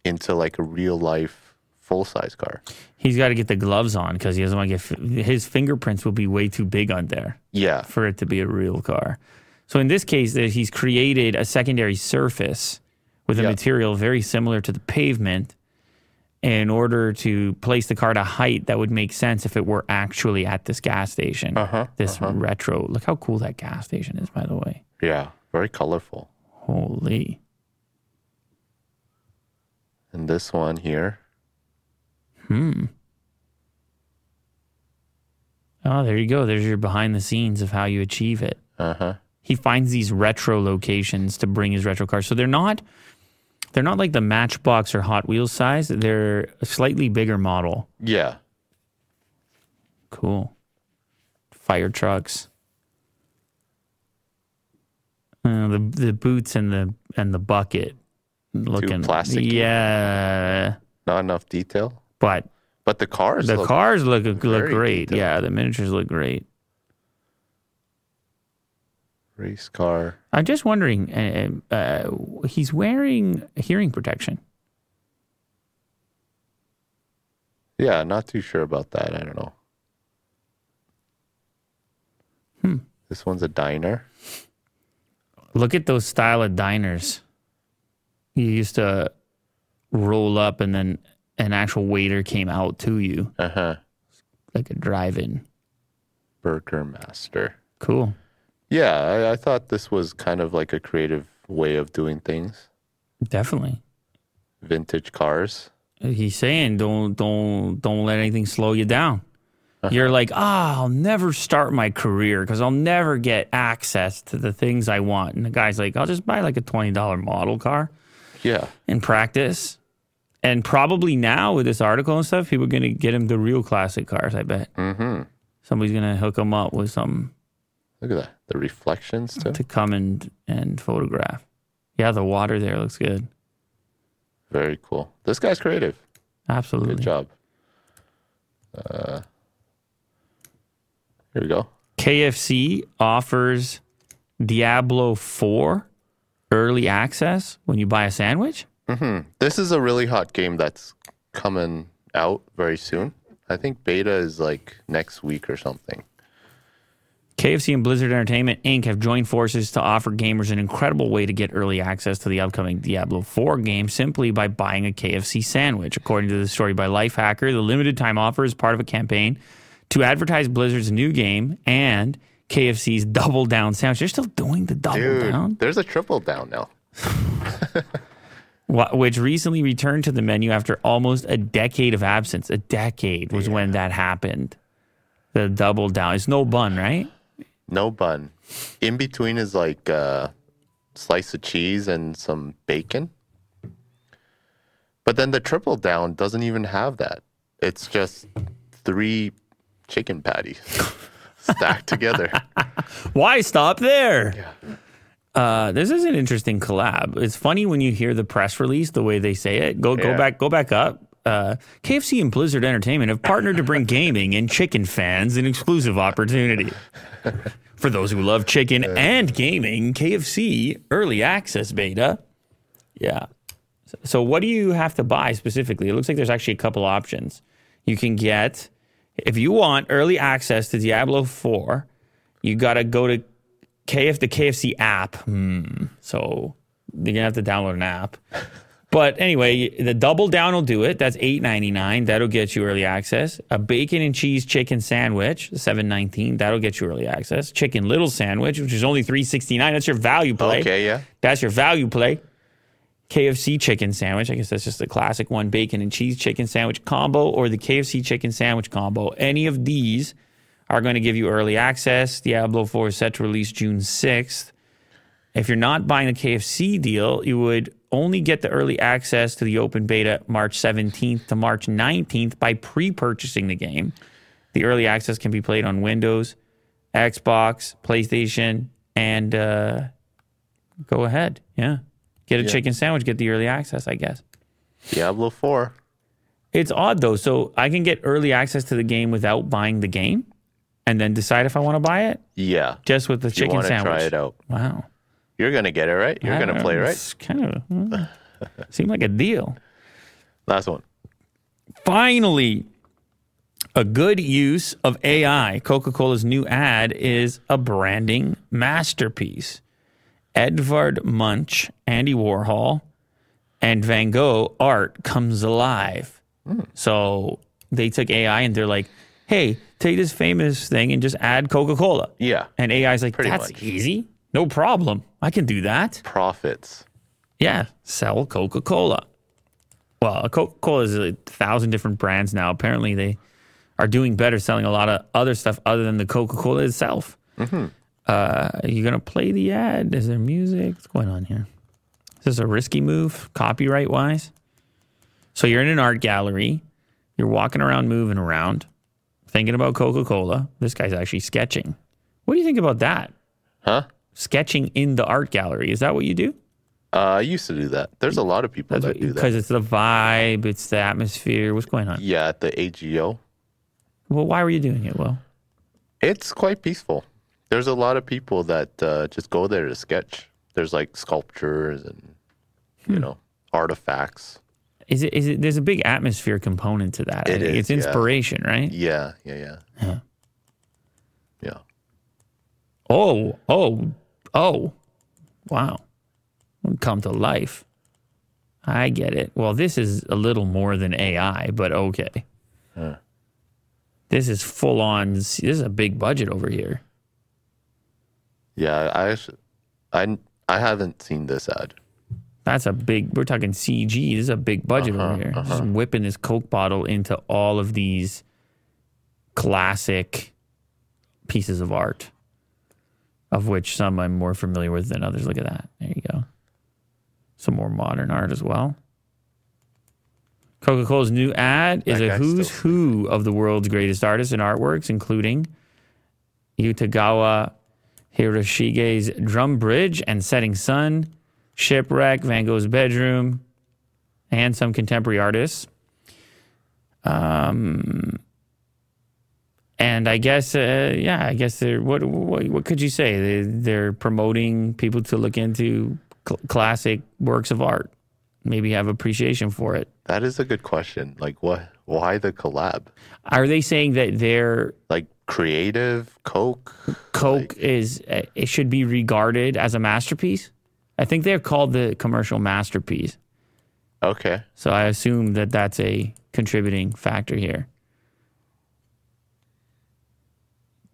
into like a real life full size car. He's got to get the gloves on because he doesn't want to get f- his fingerprints will be way too big on there Yeah, for it to be a real car. So in this case, he's created a secondary surface with a Yeah. material very similar to the pavement in order to place the car at a height that would make sense if it were actually at this gas station. Uh-huh, This retro. Look how cool that gas station is, by the way. yeah, very colorful. Holy. And this one here, Hmm. Oh, there you go. There's your behind the scenes of how you achieve it. uh huh. he finds these retro locations to bring his retro cars. So they're not they're not like the Matchbox or Hot Wheels size. They're a slightly bigger model. Yeah, Cool. Fire trucks. Uh, the the boots and the and the bucket looking plastic. Yeah, not enough detail, but but the cars. the look, cars look look great. detailed. Yeah, the miniatures look great. Race car. I'm just wondering. Uh, uh, he's wearing hearing protection. Yeah, not too sure about that. I don't know. Hmm. This one's a diner. Look at those style of diners. You used to roll up and then an actual waiter came out to you, Uh huh. like a drive in. Burger Master. Cool. Yeah, I, I thought this was kind of like a creative way of doing things. Definitely. Vintage cars. He's saying don't don't don't let anything slow you down. You're like, ah, I'll never start my career because I'll never get access to the things I want. And the guy's like, I'll just buy like a twenty dollar model car Yeah. and practice. and probably now with this article and stuff, people are gonna get him the real classic cars. I bet. Mm-hmm. Somebody's gonna hook him up with some Look at that. The reflections too. to come and and photograph. Yeah, the water there looks good. Very cool. This guy's creative. Absolutely. Good job. Uh, here we go. KFC offers Diablo 4 early access when you buy a sandwich. This is a really hot game that's coming out very soon. I think beta is like next week or something. KFC and Blizzard Entertainment Inc. have joined forces to offer gamers an incredible way to get early access to the upcoming Diablo 4 game simply by buying a KFC sandwich. According to the story by Lifehacker, the limited time offer is part of a campaign to advertise Blizzard's new game and KFC's Double Down sandwich. They're still doing the Double Dude, Down, there's a triple down now. which recently returned to the menu after almost a decade of absence. A decade was when that happened. The Double Down. It's no bun, right? No bun. In between is like a slice of cheese and some bacon. But then the triple down doesn't even have that. It's just three chicken patties [laughs] stacked together. [laughs] Why stop there? Uh, this is an interesting collab. It's funny when you hear the press release, the way they say it. Go go Yeah. back go back up. Uh, KFC and Blizzard Entertainment have partnered to bring [laughs] gaming and chicken fans an exclusive opportunity. [laughs] For those who love chicken and gaming, KFC early access beta. Yeah. So- what do you have to buy specifically? It looks like there's actually a couple options. You can get if you want early access to Diablo 4, you got to go to KF the KFC app. Hmm. So you're gonna have to download an app. But anyway, the double down will do it. That's eight ninety nine. That'll get you early access. A bacon and cheese chicken sandwich, seven nineteen. That'll get you early access. Chicken little sandwich, which is only three sixty nine. That's your value play. Okay, yeah. That's your value play. KFC chicken sandwich. I guess that's just the classic one. Bacon and cheese chicken sandwich combo or the KFC chicken sandwich combo. Any of these are going to give you early access. Diablo 4 is set to release June 6th. If you're not buying the KFC deal, you would only get the early access to the open beta March 17th to March 19th by pre purchasing the game. The early access can be played on Windows, Xbox, PlayStation, and uh, go ahead. Yeah. Get a chicken sandwich, get the early access, I guess. Diablo 4. It's odd though. So I can get early access to the game without buying the game and then decide if I want to buy it Yeah. just with the You chicken sandwich. try it out. Wow. You're going to get it, right? You're going to play, right? It's kind of hmm. seemed like a deal. Last one. Finally, a good use of AI. Coca Cola's new ad is a branding masterpiece. Edvard Munch, Andy Warhol, and Van Gogh art comes alive. So they took AI and they're like, hey, take this famous thing and just add Coca Cola. Yeah. And AI's like, that's much. easy. No problem. I can do that. Profits. Yeah, sell Coca Cola. Well, Coca Cola is a thousand different brands now. Apparently, they are doing better selling a lot of other stuff other than the Coca Cola itself. Uh, are you going to play the ad? Is there music? What's going on here? Is this a risky move, copyright wise? So you're in an art gallery. You're walking around, moving around, thinking about Coca Cola. This guy's actually sketching. What do you think about that? Huh? Sketching in the art gallery. Is that what you do? Uh, I used to do that. There's a lot of people that do that. because it's the vibe, it's the atmosphere. What's going on? Yeah, at the AGO. Well, why were you doing it? Well, It's quite peaceful. There's a lot of people that uh, just go there to sketch. There's like sculptures and, Hmm. you know, artifacts. is it? Is it? There's a big atmosphere component to that. It is, It's yeah. inspiration, right? Yeah, yeah, yeah. Yeah. Yeah. Oh, oh, oh! Wow, come to life. I get it. Well, this is a little more than AI, but okay. This is full on. This is a big budget over here. Yeah, I, I, I haven't seen this ad. That's a big. We're talking CG. This is a big budget over uh-huh, here. Just uh-huh. whipping this Coke bottle into all of these classic pieces of art, of which some I'm more familiar with than others. Look at that. There you go. Some more modern art as well. Coca Cola's new ad is That a who's who of the world's greatest artists and artworks, including Utagawa Hiroshige's Drum Bridge and Setting Sun, Shipwreck, Van Gogh's Bedroom, and some contemporary artists. Um, and I guess, uh, yeah, I guess they're what, what what could you say? They, they're promoting people to look into cl- classic works of art, maybe have appreciation for it. That is a good question. Like, what? Why the collab? Are they saying that they're Like creative Coke? Coke is uh, it should be regarded as a masterpiece? I think they're called the commercial masterpiece. Okay. So I assume that that's a contributing factor here.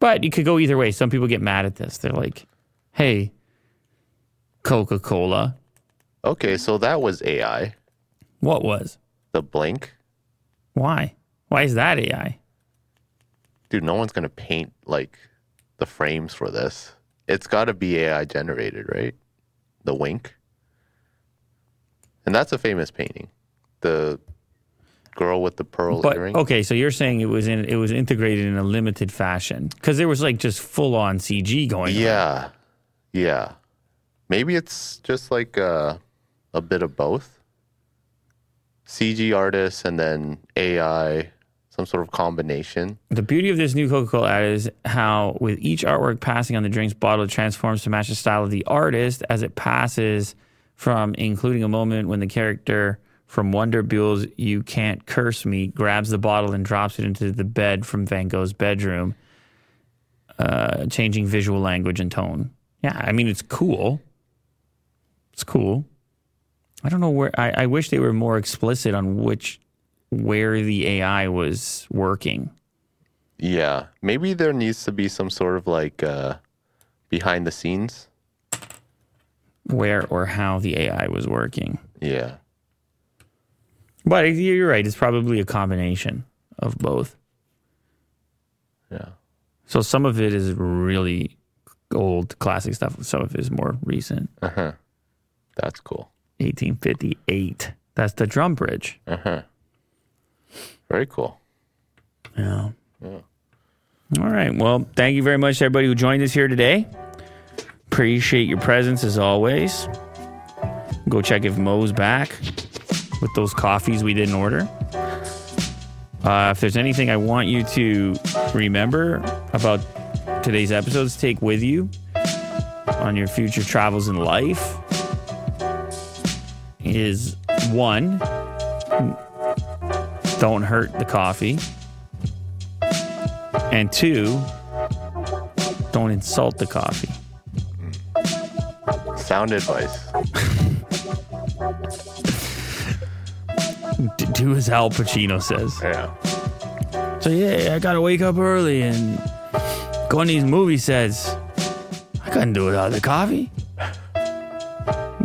But you could go either way. Some people get mad at this. They're like, "Hey, Coca-Cola, Okay. So that was AI. what was? The blink. Why? Why is that AI?" Dude, no one's gonna paint like the frames for this. It's got to be AI generated, right? The wink. And that's a famous painting. The girl with the pearl But earring. okay, so you're saying it was in it was integrated in a limited fashion because there was like just full on CG going. on. Yeah. Yeah. Maybe it's just like uh, a bit of both. CG artists and then AI, some sort of combination. The beauty of this new Coca-Cola ad is how, with each artwork passing on the drink's bottle, it transforms to match the style of the artist as it passes from including a moment when the character from Wonder Buhle's "You Can't Curse Me" grabs the bottle and drops it into the bed from Van Gogh's bedroom, uh, changing visual language and tone. Yeah, I mean it's cool. It's cool. I don't know where. I, I wish they were more explicit on which where the AI was working. Yeah. Maybe there needs to be some sort of like uh, behind the scenes. where or how the AI was working. Yeah. But you're right, it's probably a combination of both. Yeah. So some of it is really old classic stuff, some of it is more recent. Uh huh. That's cool. 1858. That's the drum bridge. Uh huh. Very cool. Yeah. yeah. All right. Well, thank you very much to everybody who joined us here today. Appreciate your presence as always. Go check if Mo's back with those coffees we didn't order. Uh, if there's anything I want you to remember about today's episodes, take with you on your future travels in life is one, don't hurt the coffee. And two, don't insult the coffee. Sound advice. [laughs] D- do as Al Pacino says. Yeah. So yeah, I gotta wake up early and go on these movie sets. I couldn't do it without the coffee.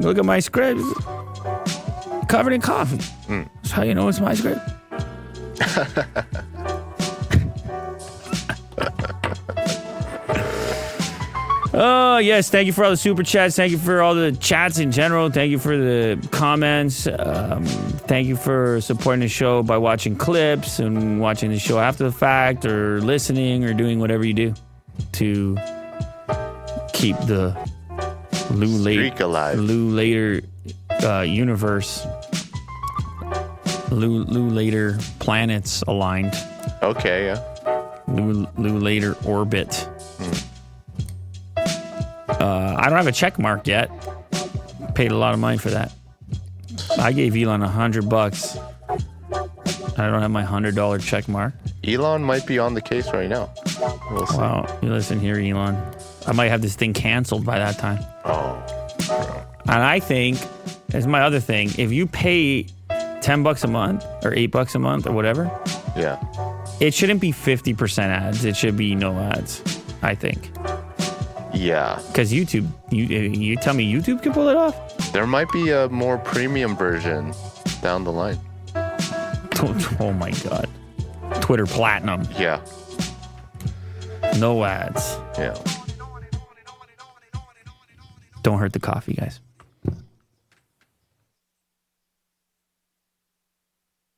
Look at my script, covered in coffee. Hmm. That's how you know it's my script. [laughs] Oh, yes. Thank you for all the super chats. Thank you for all the chats in general. Thank you for the comments. Um, thank you for supporting the show by watching clips and watching the show after the fact or listening or doing whatever you do to keep the Lew Later, alive. Lew Later uh, universe, Lew, Lew Later planets aligned. Okay. Yeah. Lew, Lew Later orbit. Uh, I don't have a check mark yet. Paid a lot of money for that. I gave Elon a hundred bucks. I don't have my hundred dollar check mark. Elon might be on the case right now. We'll see. Wow, you listen here, Elon. I might have this thing canceled by that time. Oh. And I think, as my other thing, if you pay ten bucks a month or eight bucks a month or whatever, Yeah. it shouldn't be fifty percent ads. It should be no ads. I think. Yeah. Because YouTube, you you tell me YouTube can pull it off? There might be a more premium version down the line. [laughs] Oh my god. Twitter Platinum, Yeah. no ads. Yeah. Don't hurt the coffee, guys.